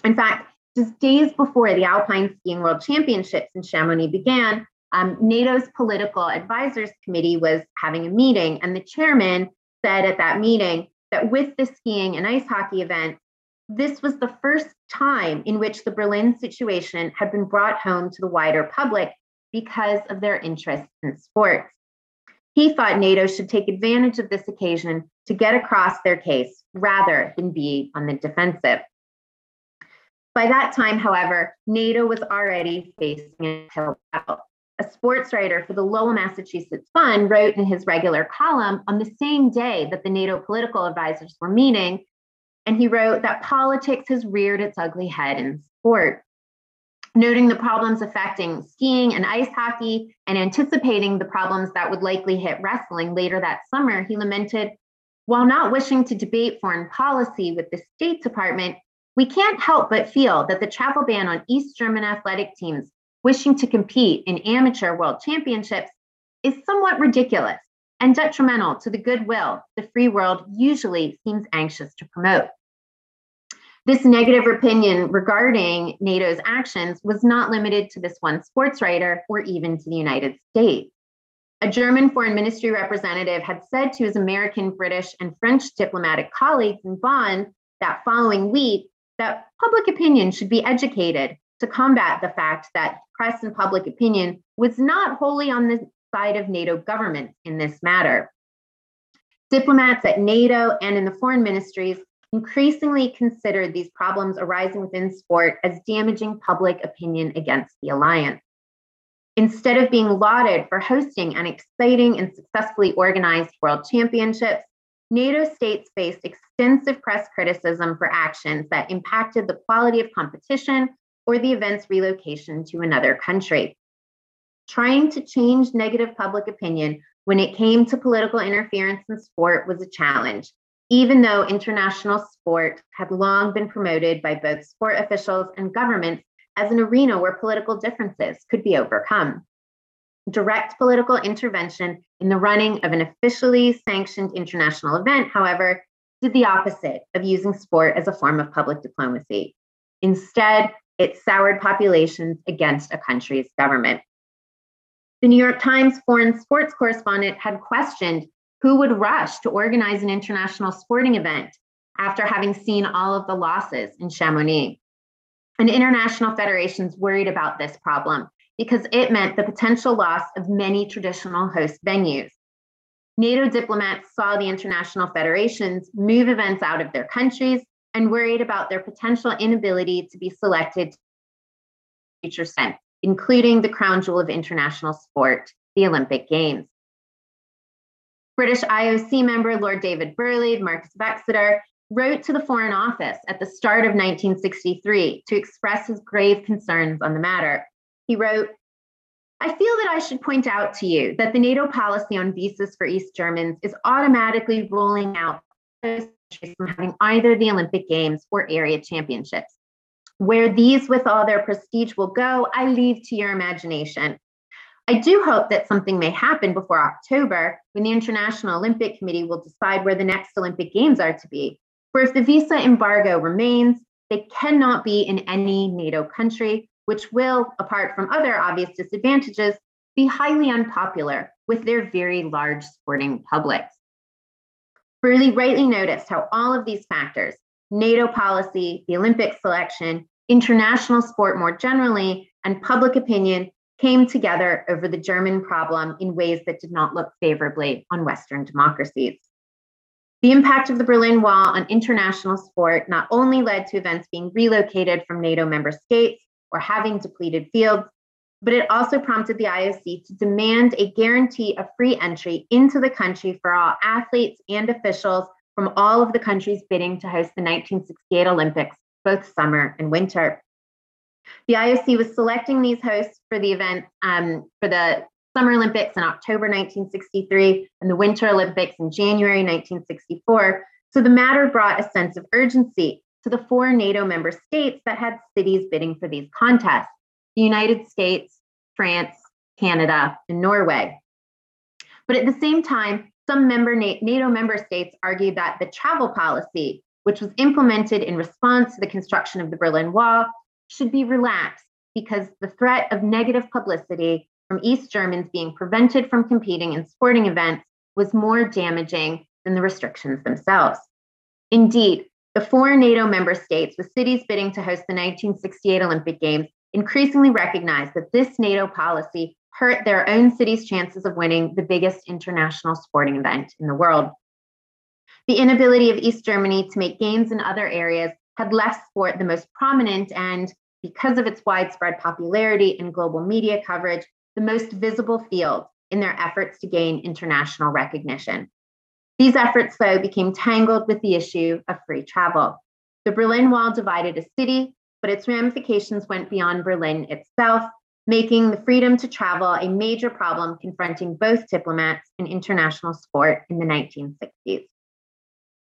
In fact, just days before the Alpine Skiing World Championships in Chamonix began, um, NATO's Political Advisors Committee was having a meeting, and the chairman said at that meeting that with the skiing and ice hockey event, this was the first time in which the Berlin situation had been brought home to the wider public because of their interest in sports. He thought NATO should take advantage of this occasion to get across their case rather than be on the defensive. By that time, however, NATO was already facing a battle. A sports writer for the Lowell, Massachusetts Sun wrote in his regular column on the same day that the NATO political advisors were meeting and he wrote that politics has reared its ugly head in sport. Noting the problems affecting skiing and ice hockey and anticipating the problems that would likely hit wrestling later that summer, he lamented While not wishing to debate foreign policy with the State Department, we can't help but feel that the travel ban on East German athletic teams wishing to compete in amateur world championships is somewhat ridiculous and detrimental to the goodwill the free world usually seems anxious to promote. This negative opinion regarding NATO's actions was not limited to this one sports writer or even to the United States. A German foreign ministry representative had said to his American, British, and French diplomatic colleagues in Bonn that following week that public opinion should be educated to combat the fact that press and public opinion was not wholly on the side of NATO government in this matter. Diplomats at NATO and in the foreign ministries increasingly considered these problems arising within sport as damaging public opinion against the alliance. Instead of being lauded for hosting an exciting and successfully organized world championships, NATO states faced extensive press criticism for actions that impacted the quality of competition or the event's relocation to another country. Trying to change negative public opinion when it came to political interference in sport was a challenge, even though international sport had long been promoted by both sport officials and governments as an arena where political differences could be overcome. Direct political intervention in the running of an officially sanctioned international event, however, did the opposite of using sport as a form of public diplomacy. Instead, it soured populations against a country's government. The New York Times foreign sports correspondent had questioned who would rush to organize an international sporting event after having seen all of the losses in Chamonix. And international federations worried about this problem because it meant the potential loss of many traditional host venues. NATO diplomats saw the international federations move events out of their countries and worried about their potential inability to be selected to future sense, including the crown jewel of international sport, the Olympic Games. British IOC member Lord David Burghley, Marquess Exeter, wrote to the Foreign Office at the start of 1963 to express his grave concerns on the matter. He wrote, I feel that I should point out to you that the NATO policy on visas for East Germans is automatically ruling out countries from having either the Olympic Games or area championships. Where these, with all their prestige, will go, I leave to your imagination. I do hope that something may happen before October when the International Olympic Committee will decide where the next Olympic Games are to be. For if the visa embargo remains, they cannot be in any NATO country, which will, apart from other obvious disadvantages, be highly unpopular with their very large sporting publics. Burghley rightly noticed how all of these factors, NATO policy, the Olympic selection, international sport more generally, and public opinion came together over the German problem in ways that did not look favorably on Western democracies. The impact of the Berlin Wall on international sport not only led to events being relocated from NATO member states or having depleted fields, but it also prompted the IOC to demand a guarantee of free entry into the country for all athletes and officials from all of the countries bidding to host the 1968 Olympics, both summer and winter. The IOC was selecting these hosts for the event um, for the Summer Olympics in October 1963 and the Winter Olympics in January 1964. So the matter brought a sense of urgency to the four NATO member states that had cities bidding for these contests the United States, France, Canada, and Norway. But at the same time, some member NATO member states argued that the travel policy, which was implemented in response to the construction of the Berlin Wall, should be relaxed because the threat of negative publicity from East Germans being prevented from competing in sporting events was more damaging than the restrictions themselves. Indeed, the four NATO member states, with cities bidding to host the 1968 Olympic Games, increasingly recognized that this NATO policy hurt their own city's chances of winning the biggest international sporting event in the world. The inability of East Germany to make gains in other areas had left sport the most prominent and, because of its widespread popularity and global media coverage, the most visible field in their efforts to gain international recognition. These efforts, though, became tangled with the issue of free travel. The Berlin Wall divided a city, but its ramifications went beyond Berlin itself, making the freedom to travel a major problem confronting both diplomats and international sport in the 1960s.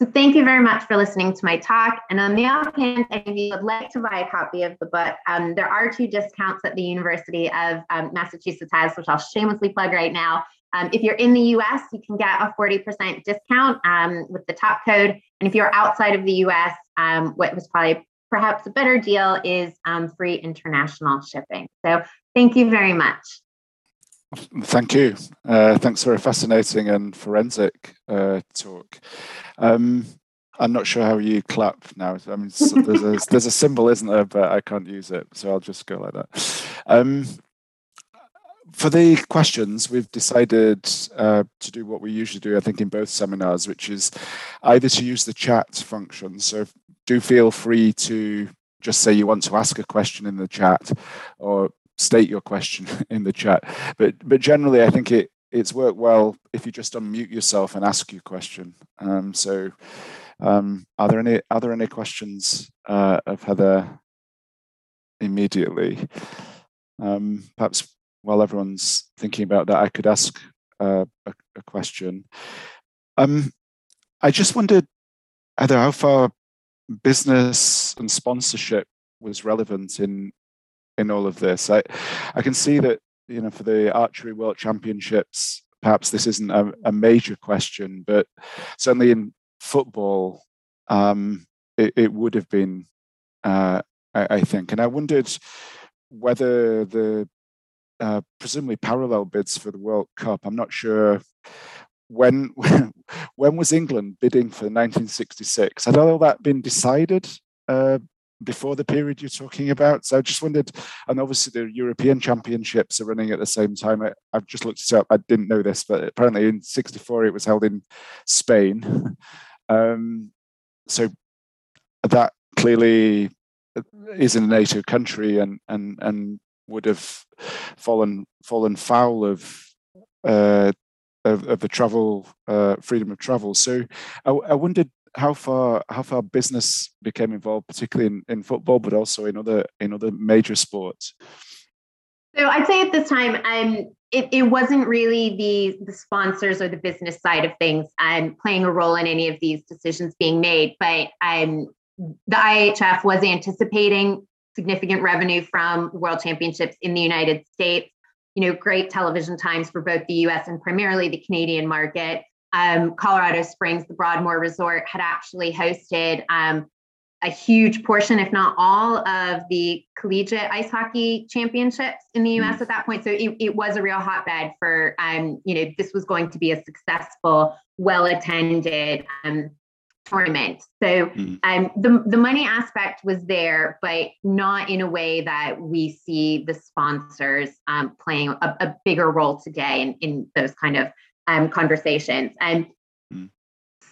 So thank you very much for listening to my talk. And on the other hand, if you would like to buy a copy of the book, um, there are two discounts that the University of um, Massachusetts has, which I'll shamelessly plug right now. Um, if you're in the US, you can get a 40% discount um, with the top code. And if you're outside of the US, um, what was probably perhaps a better deal is um, free international shipping. So thank you very much. Thank you. Uh, thanks for a fascinating and forensic uh, talk. Um, I'm not sure how you clap now. I mean, there's a, <laughs> there's a symbol, isn't there? But I can't use it, so I'll just go like that. Um, for the questions, we've decided uh, to do what we usually do, I think, in both seminars, which is either to use the chat function. So do feel free to just say you want to ask a question in the chat, or state your question <laughs> in the chat. But but generally, I think it it's worked well if you just unmute yourself and ask your question. Um, so, um, are there any are there any questions uh, of Heather immediately? Um, perhaps while everyone's thinking about that, I could ask uh, a, a, question. Um, I just wondered, Heather, how far business and sponsorship was relevant in in all of this. I I can see that you know for the archery world championships, perhaps this isn't a, a major question, but certainly in football, um, it, it, would have been, uh, I, I, think. And I wondered whether the uh, presumably parallel bids for the World Cup. I'm not sure when <laughs> when was England bidding for 1966? Had all that been decided uh, before the period you're talking about? So I just wondered, and obviously the European Championships are running at the same time. I, have just looked it up. I didn't know this, but apparently in '64 it was held in Spain. <laughs> um, so that clearly is in a NATO country and and and would have fallen fallen foul of uh, of, of, the travel uh, freedom of travel. So I, I, wondered how far how far business became involved, particularly in, in football, but also in other in other major sports. So I'd say at this time, um, it, it wasn't really the the sponsors or the business side of things um, playing a role in any of these decisions being made, but um, the IIHF was anticipating significant revenue from World Championships in the United States. You know, great television times for both the US and primarily the Canadian market. Um, Colorado Springs, the Broadmoor Resort, had actually hosted um, a huge portion, if not all, of the collegiate ice hockey championships in the US mm. at that point. So it, it was a real hotbed for, um, you know, this was going to be a successful, well attended um, tournament. So mm. um, the, the money aspect was there, but not in a way that we see the sponsors um, playing a, a, bigger role today in, in those kind of um, conversations. And mm.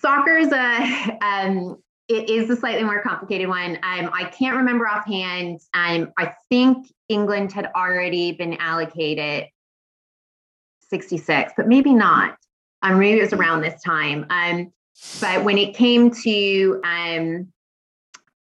soccer is a, <laughs> um, it is a slightly more complicated one. Um, I can't remember offhand. Um, I think England had already been allocated 66, but maybe not. Um, maybe it was around this time. Um, but when it came to um,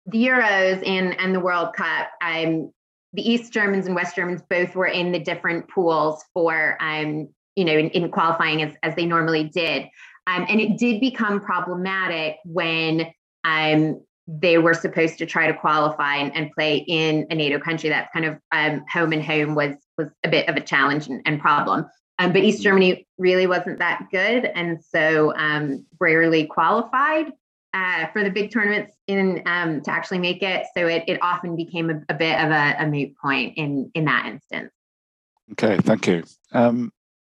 the Euros and, and the World Cup, um, the East Germans and West Germans both were in the different pools for, um, you know, in, in, qualifying as, as they normally did. Um, and it did become problematic when um, they were supposed to try to qualify and, and, play in a NATO country. That's kind of um, home and home was was a bit of a challenge and, and problem. Um, but East mm. Germany really wasn't that good, and so um, rarely qualified uh, for the big tournaments in um, to actually make it. So it, it often became a, a bit of a, a, moot point in in that instance. Okay, thank you.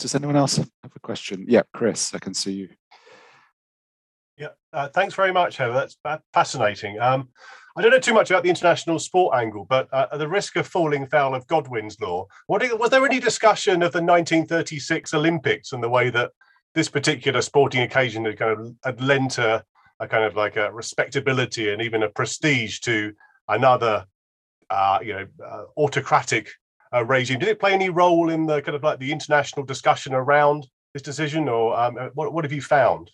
Does anyone else have a question? Yeah, Chris, I can see you. Yeah, uh, thanks very much, Heather. That's fascinating. Um, I don't know too much about the international sport angle, but uh, at the risk of falling foul of Godwin's law, what, was there any discussion of the 1936 Olympics and the way that this particular sporting occasion had kind of had lent a, a kind of like a respectability and even a prestige to another, uh, you know, uh, autocratic uh, regime? Did it play any role in the kind of like the international discussion around this decision, or um, uh, what, what have you found?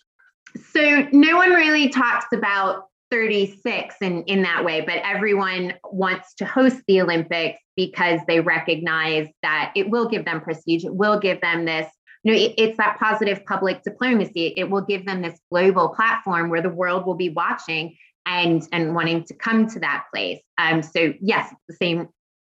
So no one really talks about 36 in, in that way, but everyone wants to host the Olympics because they recognize that it will give them prestige. It will give them this, you know, it, it's that positive public diplomacy. It will give them this global platform where the world will be watching and and wanting to come to that place. Um, so yes, the same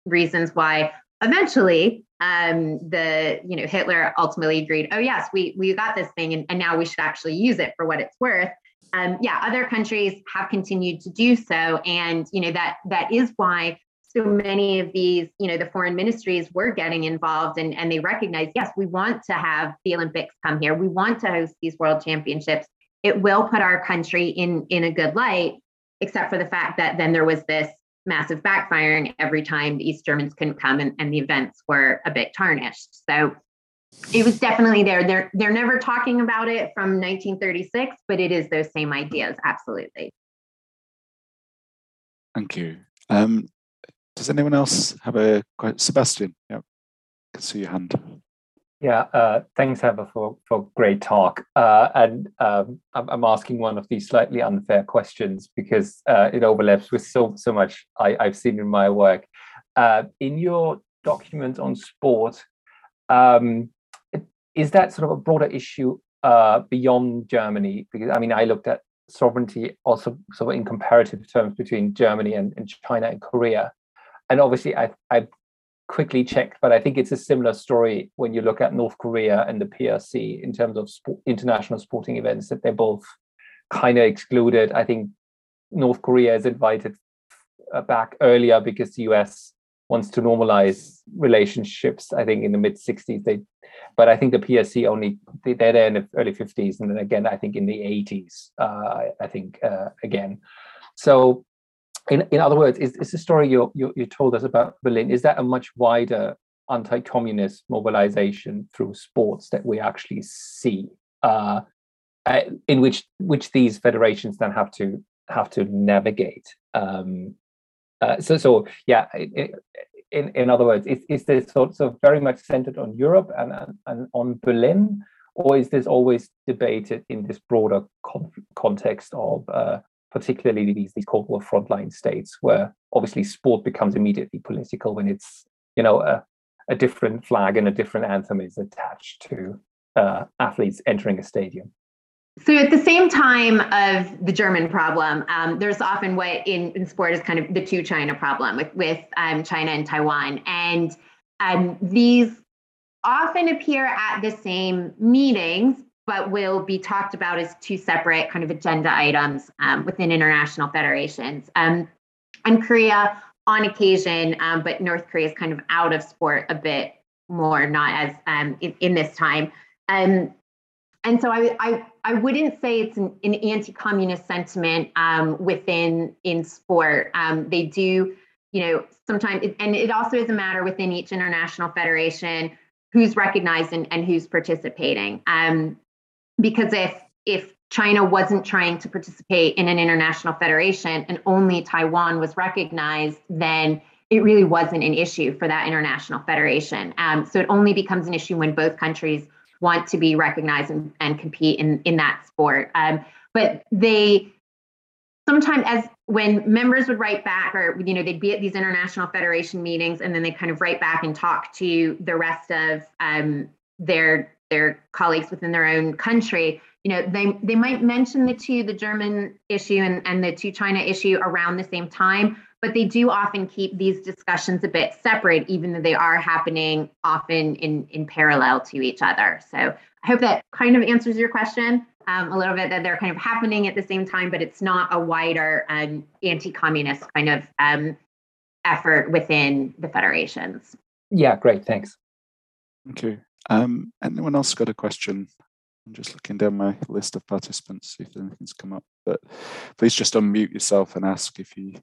reasons why eventually um, the you know Hitler ultimately agreed. Oh yes, we we got this thing, and, and now we should actually use it for what it's worth um, yeah, other countries have continued to do so, and you know that that is why so many of these, you know, the foreign ministries were getting involved, and and they recognize, yes, we want to have the Olympics come here. We want to host these World Championships. It will put our country in in a good light, except for the fact that then there was this massive backfiring every time the East Germans couldn't come and, and the events were a bit tarnished. So it was definitely there. They're they're never talking about it from 1936, but it is those same ideas, absolutely. Thank you. Um, does anyone else have a question? Sebastian? Yeah, I can see your hand. Yeah, uh, thanks, Heather, for for great talk. Uh, and um, I'm, asking one of these slightly unfair questions because uh, it overlaps with so so much I, have seen in my work. Uh, in your document on sport, um, is that sort of a broader issue uh, beyond Germany? Because I mean, I looked at sovereignty also sort of in comparative terms between Germany and, and China and Korea. And obviously, I, I quickly checked, but I think it's a similar story when you look at North Korea and the PRC in terms of sport, international sporting events that they're both kind of excluded. I think North Korea is invited uh, back earlier because the US wants to normalize relationships. I think in the mid 60s, they, but I think the PRC only they're there in the early 50s, and then again I think in the 80s. Uh, I think uh, again, so in, in other words, is, is the story you, you, you told us about Berlin, is that a much wider anti-communist mobilization through sports that we actually see, uh, uh, in which which these federations then have to have to navigate? Um, uh, so so yeah, in in other words, is, is this sort of very much centered on Europe and, and, and on Berlin, or is this always debated in this broader con- context of uh, particularly these these Cold War frontline states, where obviously sport becomes immediately political when it's you know a, a different flag and a different anthem is attached to uh, athletes entering a stadium. So at the same time of the German problem, um, there's often what in, in sport is kind of the two China problem with with um, China and Taiwan, and um, these often appear at the same meetings, but will be talked about as two separate kind of agenda items um, within international federations. Um, and Korea on occasion, um, but North Korea is kind of out of sport a bit more, not as um, in, in, this time. Um, and so I, I, I wouldn't say it's an, an anti-communist sentiment um, within in sport. they do, you know, sometimes, and it also is a matter within each international federation who's recognized and, and who's participating. Um, because if if China wasn't trying to participate in an international federation and only Taiwan was recognized, then it really wasn't an issue for that international federation. Um, so it only becomes an issue when both countries want to be recognized and, and compete in, in that sport. Um, but they sometimes as when members would write back or you know they'd be at these international federation meetings and then they kind of write back and talk to the rest of um, their their colleagues within their own country, you know, they they might mention the two, the German issue and, and the two China issue around the same time, but they do often keep these discussions a bit separate, even though they are happening often in in parallel to each other. So I hope that kind of answers your question um, a little bit that they're kind of happening at the same time, but it's not a wider um, anti-communist kind of um, effort within the federations. Yeah, great, thanks. Thank you. Um, anyone else got a question? I'm just looking down my list of participants, see if anything's come up. But please just unmute yourself and ask if you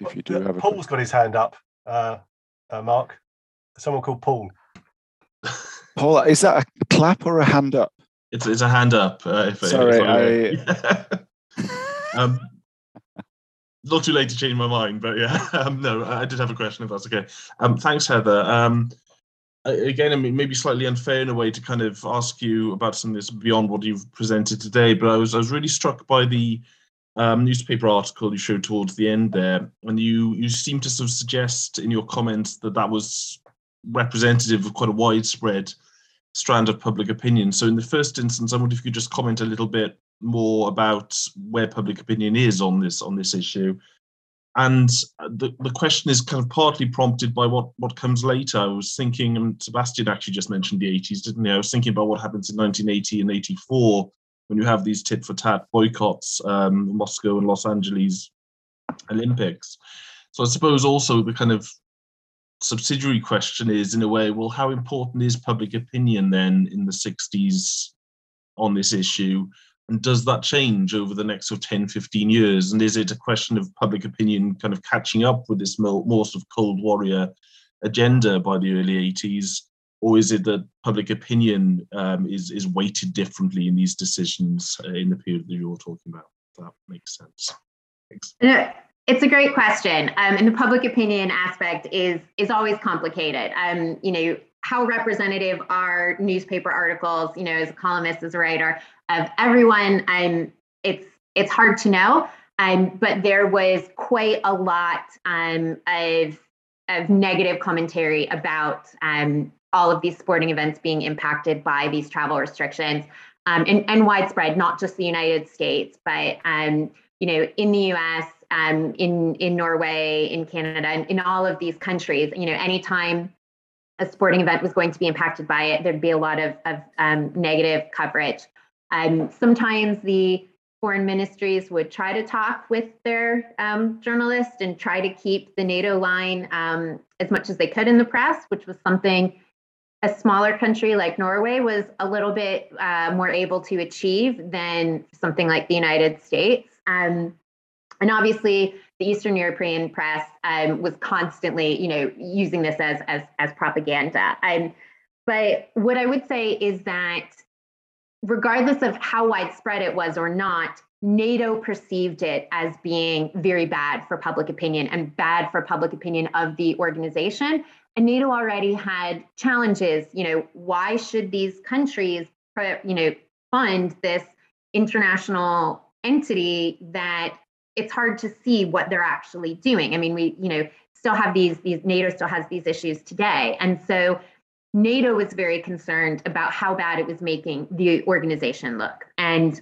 if you do well, have. Paul's got his hand up. Uh, uh, Mark, someone called Paul. <laughs> Paul, is that a clap or a hand up? It's it's a hand up. Uh, if, Sorry, if I, I <laughs> um, not too late to change my mind, but yeah, <laughs> um, no, I did have a question if that's okay. Um, thanks, Heather. Um, again, I mean, maybe slightly unfair in a way to kind of ask you about some of this beyond what you've presented today, but I was I was really struck by the um, newspaper article you showed towards the end there, and you you seem to sort of suggest in your comments that that was representative of quite a widespread strand of public opinion. So, in the first instance, I wonder if you could just comment a little bit more about where public opinion is on this on this issue, and the, the question is kind of partly prompted by what, what comes later. I was thinking, and Sebastian actually just mentioned the 80s, didn't he? I was thinking about what happens in 1980 and 84 when you have these tit for tat boycotts, um, Moscow and Los Angeles Olympics. So I suppose also the kind of subsidiary question is, in a way, well, how important is public opinion then in the 60s on this issue? And does that change over the next sort of 10, 15 years? And is it a question of public opinion kind of catching up with this more, more sort of Cold Warrior agenda by the early 80s? Or is it that public opinion um, is, is weighted differently in these decisions uh, in the period that you're talking about? That makes sense. Thanks. It's a great question, um, and the public opinion aspect is is always complicated. Um, you know, how representative are newspaper articles? You know, as a columnist, as a writer, of everyone. I'm it's it's hard to know. Um, but there was quite a lot um, of of negative commentary about um, all of these sporting events being impacted by these travel restrictions um, and, and widespread, not just the United States, but um, you know, in the U.S., um, in in Norway, in Canada, in, in all of these countries. You know, anytime a sporting event was going to be impacted by it, there'd be a lot of, of um, negative coverage. Um, sometimes the foreign ministries would try to talk with their um, journalists and try to keep the NATO line um, as much as they could in the press, which was something a smaller country like Norway was a little bit uh, more able to achieve than something like the United States. Um, and obviously, the Eastern European press um, was constantly, you know, using this as as as propaganda. Um, but what I would say is that regardless of how widespread it was or not, NATO perceived it as being very bad for public opinion and bad for public opinion of the organization. And NATO already had challenges. You know, why should these countries, you know, fund this international entity that it's hard to see what they're actually doing? I mean, we, you know, still have these these NATO still has these issues today, and so NATO was very concerned about how bad it was making the organization look. And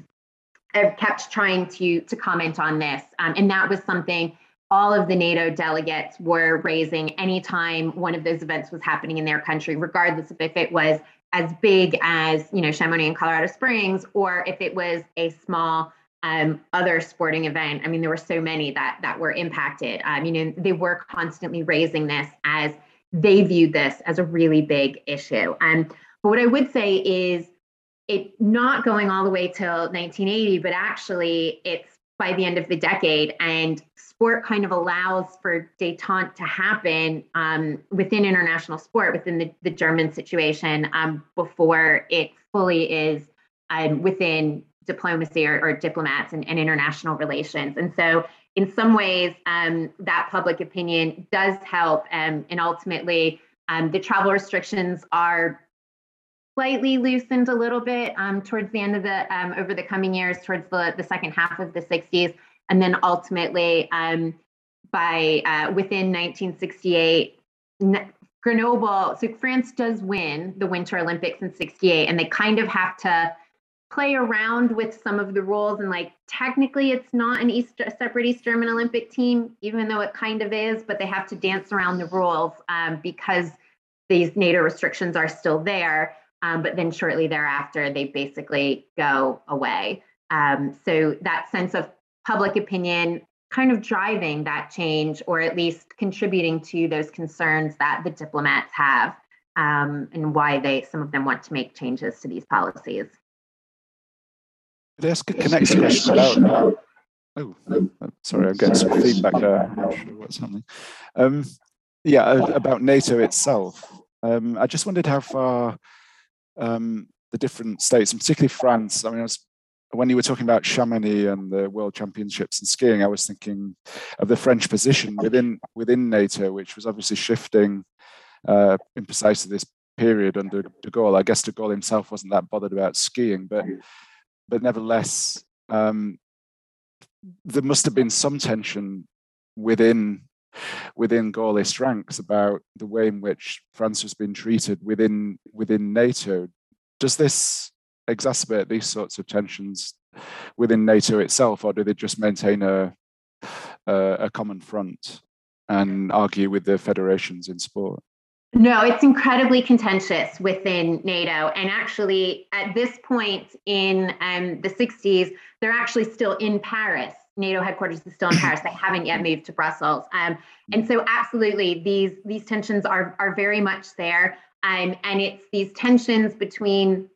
I've kept trying to, to comment on this. Um, and that was something all of the NATO delegates were raising anytime one of those events was happening in their country, regardless of if it was as big as, you know, Chamonix and Colorado Springs, or if it was a small um, other sporting event. I mean, there were so many that that were impacted. Um, you know, they were constantly raising this as they viewed this as a really big issue. Um, but what I would say is it not going all the way till 1980, but actually it's by the end of the decade, and sport kind of allows for detente to happen um, within international sport, within the, the German situation, um, before it fully is um, within diplomacy or, or diplomats and, and, international relations. And so in some ways, um, that public opinion does help. Um, and ultimately, um, the travel restrictions are slightly loosened a little bit um, towards the end of the, um, over the coming years, towards the, the second half of the 60s. And then ultimately, um, by uh, within 1968, Grenoble, so France does win the Winter Olympics in 68, and they kind of have to play around with some of the rules and like technically it's not an East separate East German Olympic team, even though it kind of is, but they have to dance around the rules um, because these NATO restrictions are still there. Um, but then shortly thereafter, they basically go away. Um, so that sense of public opinion kind of driving that change, or at least contributing to those concerns that the diplomats have, um, and why they some of them want to make changes to these policies. Could I ask a connection question about? Oh, sorry, I'm getting some feedback there. I'm not sure what's happening. Um, yeah, about NATO itself. Um, I just wondered how far um, the different states, and particularly France. I mean, I was, when you were talking about Chamonix and the World Championships and skiing, I was thinking of the French position within within NATO, which was obviously shifting uh, in precisely this period under De Gaulle. I guess De Gaulle himself wasn't that bothered about skiing, but but nevertheless, um, there must have been some tension within within Gaullist ranks about the way in which France has been treated within within NATO. Does this exacerbate these sorts of tensions within NATO itself, or do they just maintain a a, a common front and argue with the federations in sport? No, it's incredibly contentious within NATO. And actually, at this point in um, the 60s, they're actually still in Paris. NATO headquarters is still in Paris. They haven't yet moved to Brussels. Um, and so, absolutely, these these tensions are are very much there. Um, and it's these tensions between,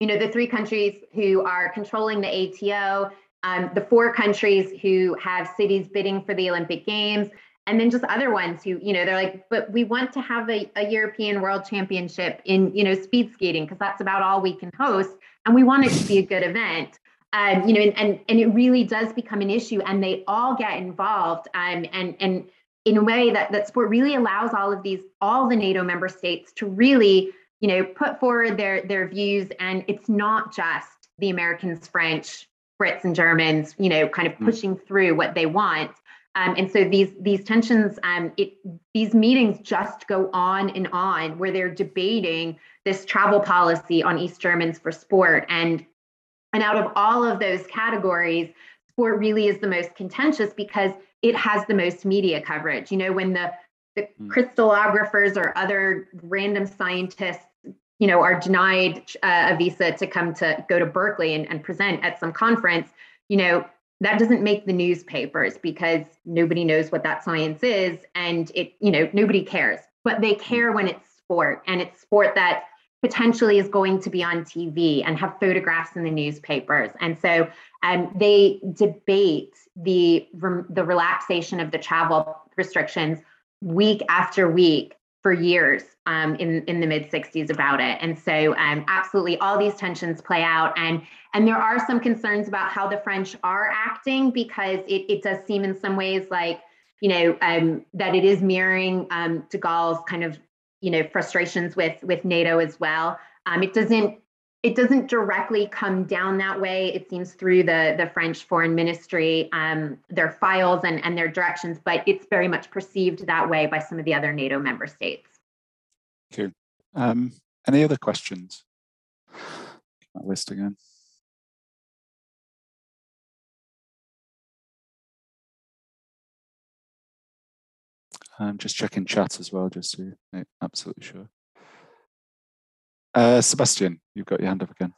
you know, the three countries who are controlling the ATO, um, the four countries who have cities bidding for the Olympic Games, and then just other ones who you know they're like but we want to have a, a european world championship in you know speed skating because that's about all we can host and we want it to be a good event Um, you know, and, and, and it really does become an issue, and they all get involved. Um, and and in a way that that sport really allows all of these all the NATO member states to really you know put forward their their views, and it's not just the Americans, French, Brits, and Germans, you know, kind of hmm. pushing through what they want. Um, and so these these tensions, um, it these meetings just go on and on where they're debating this travel policy on East Germans for sport. And and out of all of those categories, sport really is the most contentious because it has the most media coverage. You know, when the the mm. crystallographers or other random scientists you know are denied uh, a visa to come to go to berkeley and, and present at some conference you know that doesn't make the newspapers because nobody knows what that science is and it you know nobody cares. But they care when it's sport and it's sport that potentially is going to be on tv and have photographs in the newspapers. And so um, they debate the the relaxation of the travel restrictions week after week for years um, in in the mid 60s about it. And so um, absolutely all these tensions play out. And and there are some concerns about how the french are acting because it, it does seem in some ways like you know um, that it is mirroring um, de gaulle's kind of you know frustrations with with nato as well. Um, it doesn't it doesn't directly come down that way. It seems through the, the French foreign ministry, um, their files and, and their directions, but it's very much perceived that way by some of the other NATO member states. You. Um, any other questions? That list again. I'm just checking chat as well, just to make absolutely sure. Uh, Sebastian, you've got your hand up again.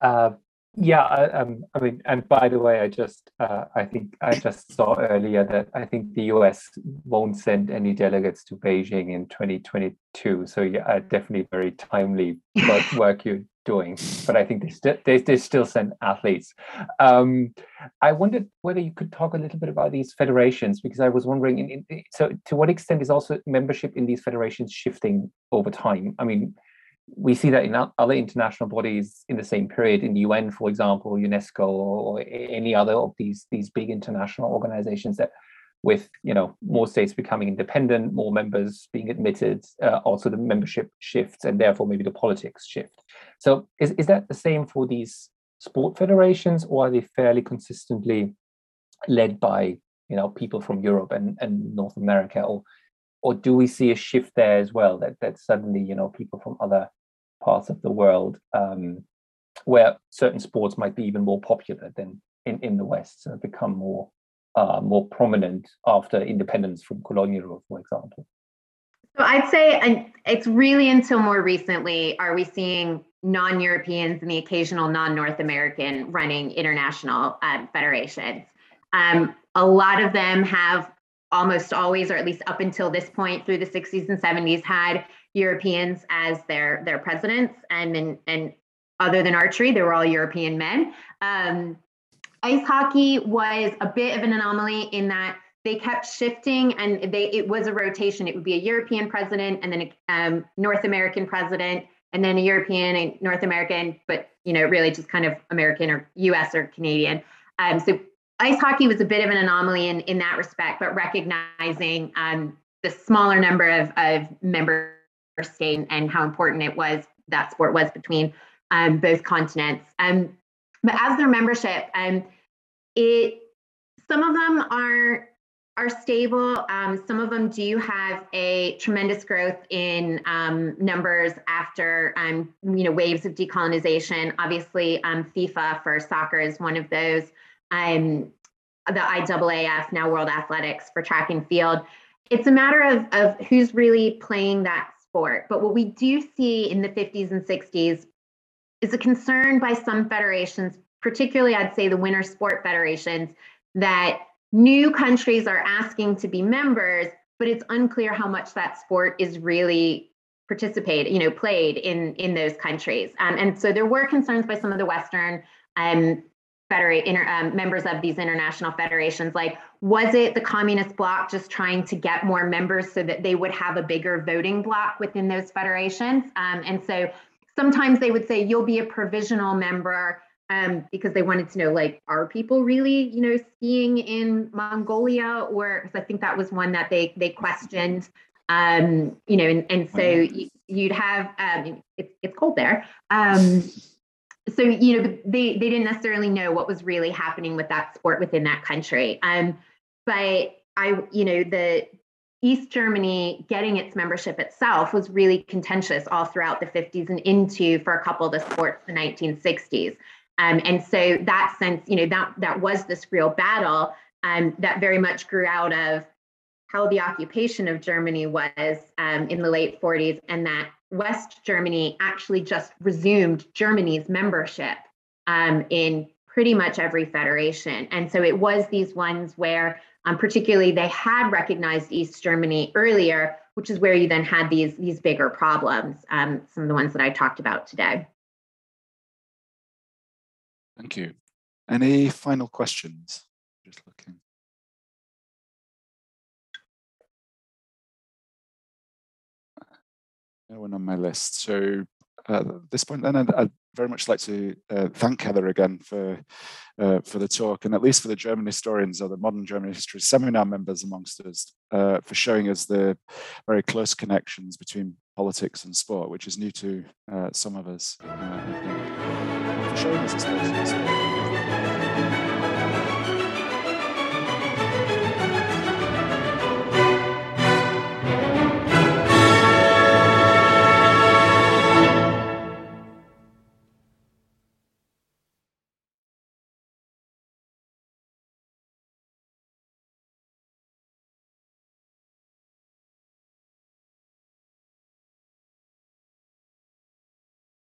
Uh, yeah, I, um, I mean, and by the way, I just, uh, I think I just saw earlier that I think the US won't send any delegates to Beijing in 2022. So yeah, uh, definitely very timely work, <laughs> work you're doing. But I think they still they, they still send athletes. Um, I wondered whether you could talk a little bit about these federations because I was wondering, in, in, so to what extent is also membership in these federations shifting over time? I mean we see that in other international bodies in the same period, in the UN, for example, UNESCO, or any other of these these big international organizations that with you know more states becoming independent, more members being admitted, uh, also the membership shifts, and therefore maybe the politics shift. So is, is that the same for these sport federations, or are they fairly consistently led by you know people from Europe and, and North America, or or do we see a shift there as well that that suddenly you know people from other parts of the world um, where certain sports might be even more popular than in, in the west so become more uh, more prominent after independence from colonial rule for example? So i'd say it's really until more recently are we seeing non-europeans and the occasional non-north american running international uh, federations. Um, a lot of them have almost always, or at least up until this point through the 60s and 70s, had Europeans as their their presidents, and and, and other than archery, they were all European men. Um, ice hockey was a bit of an anomaly in that they kept shifting, and they it was a rotation. It would be a European president, and then a um, North American president, and then a European and North American, but you know, really just kind of American or U.S. or Canadian. Um, so ice hockey was a bit of an anomaly in, in that respect, but recognizing um, the smaller number of, of member states and how important it was that sport was between um, both continents. Um, but as their membership, um, it some of them are are stable. Um, some of them do have a tremendous growth in um, numbers after um, you know waves of decolonization. Obviously, um, FIFA for soccer is one of those um, the IAAF, now World Athletics for track and field. It's a matter of, of who's really playing that sport. But what we do see in the 50s and 60s is a concern by some federations, particularly I'd say the winter sport federations, that new countries are asking to be members, but it's unclear how much that sport is really participated, you know, played in in those countries. Um, and so there were concerns by some of the Western um, federate inter, um, members of these international federations like was it the communist bloc just trying to get more members so that they would have a bigger voting block within those federations um, and so sometimes they would say you'll be a provisional member um, because they wanted to know, like, are people really, you know, skiing in Mongolia? Or because I think that was one that they they questioned. Um, you know, and, and so you, would have um, it's it's cold there. So you know, they they didn't necessarily know what was really happening with that sport within that country. Um, but I, you know, the East Germany getting its membership itself was really contentious all throughout the 50s and into for a couple of the sports the 1960s. Um, and so that sense, you know, that that was this real battle um, that very much grew out of how the occupation of Germany was um, in the late 40s, and that West Germany actually just resumed Germany's membership um, in pretty much every federation. And so it was these ones where, um, particularly, they had recognized East Germany earlier, which is where you then had these these bigger problems. Um, some of the ones that I talked about today. Thank you. Any final questions? Just looking. No one on my list. So uh, at this point, then I'd, I'd, very much like to uh, thank Heather again for uh, for the talk, and at least for the German historians or the modern German history seminar members amongst us, uh, for showing us the very close connections between politics and sport, which is new to uh, some of us.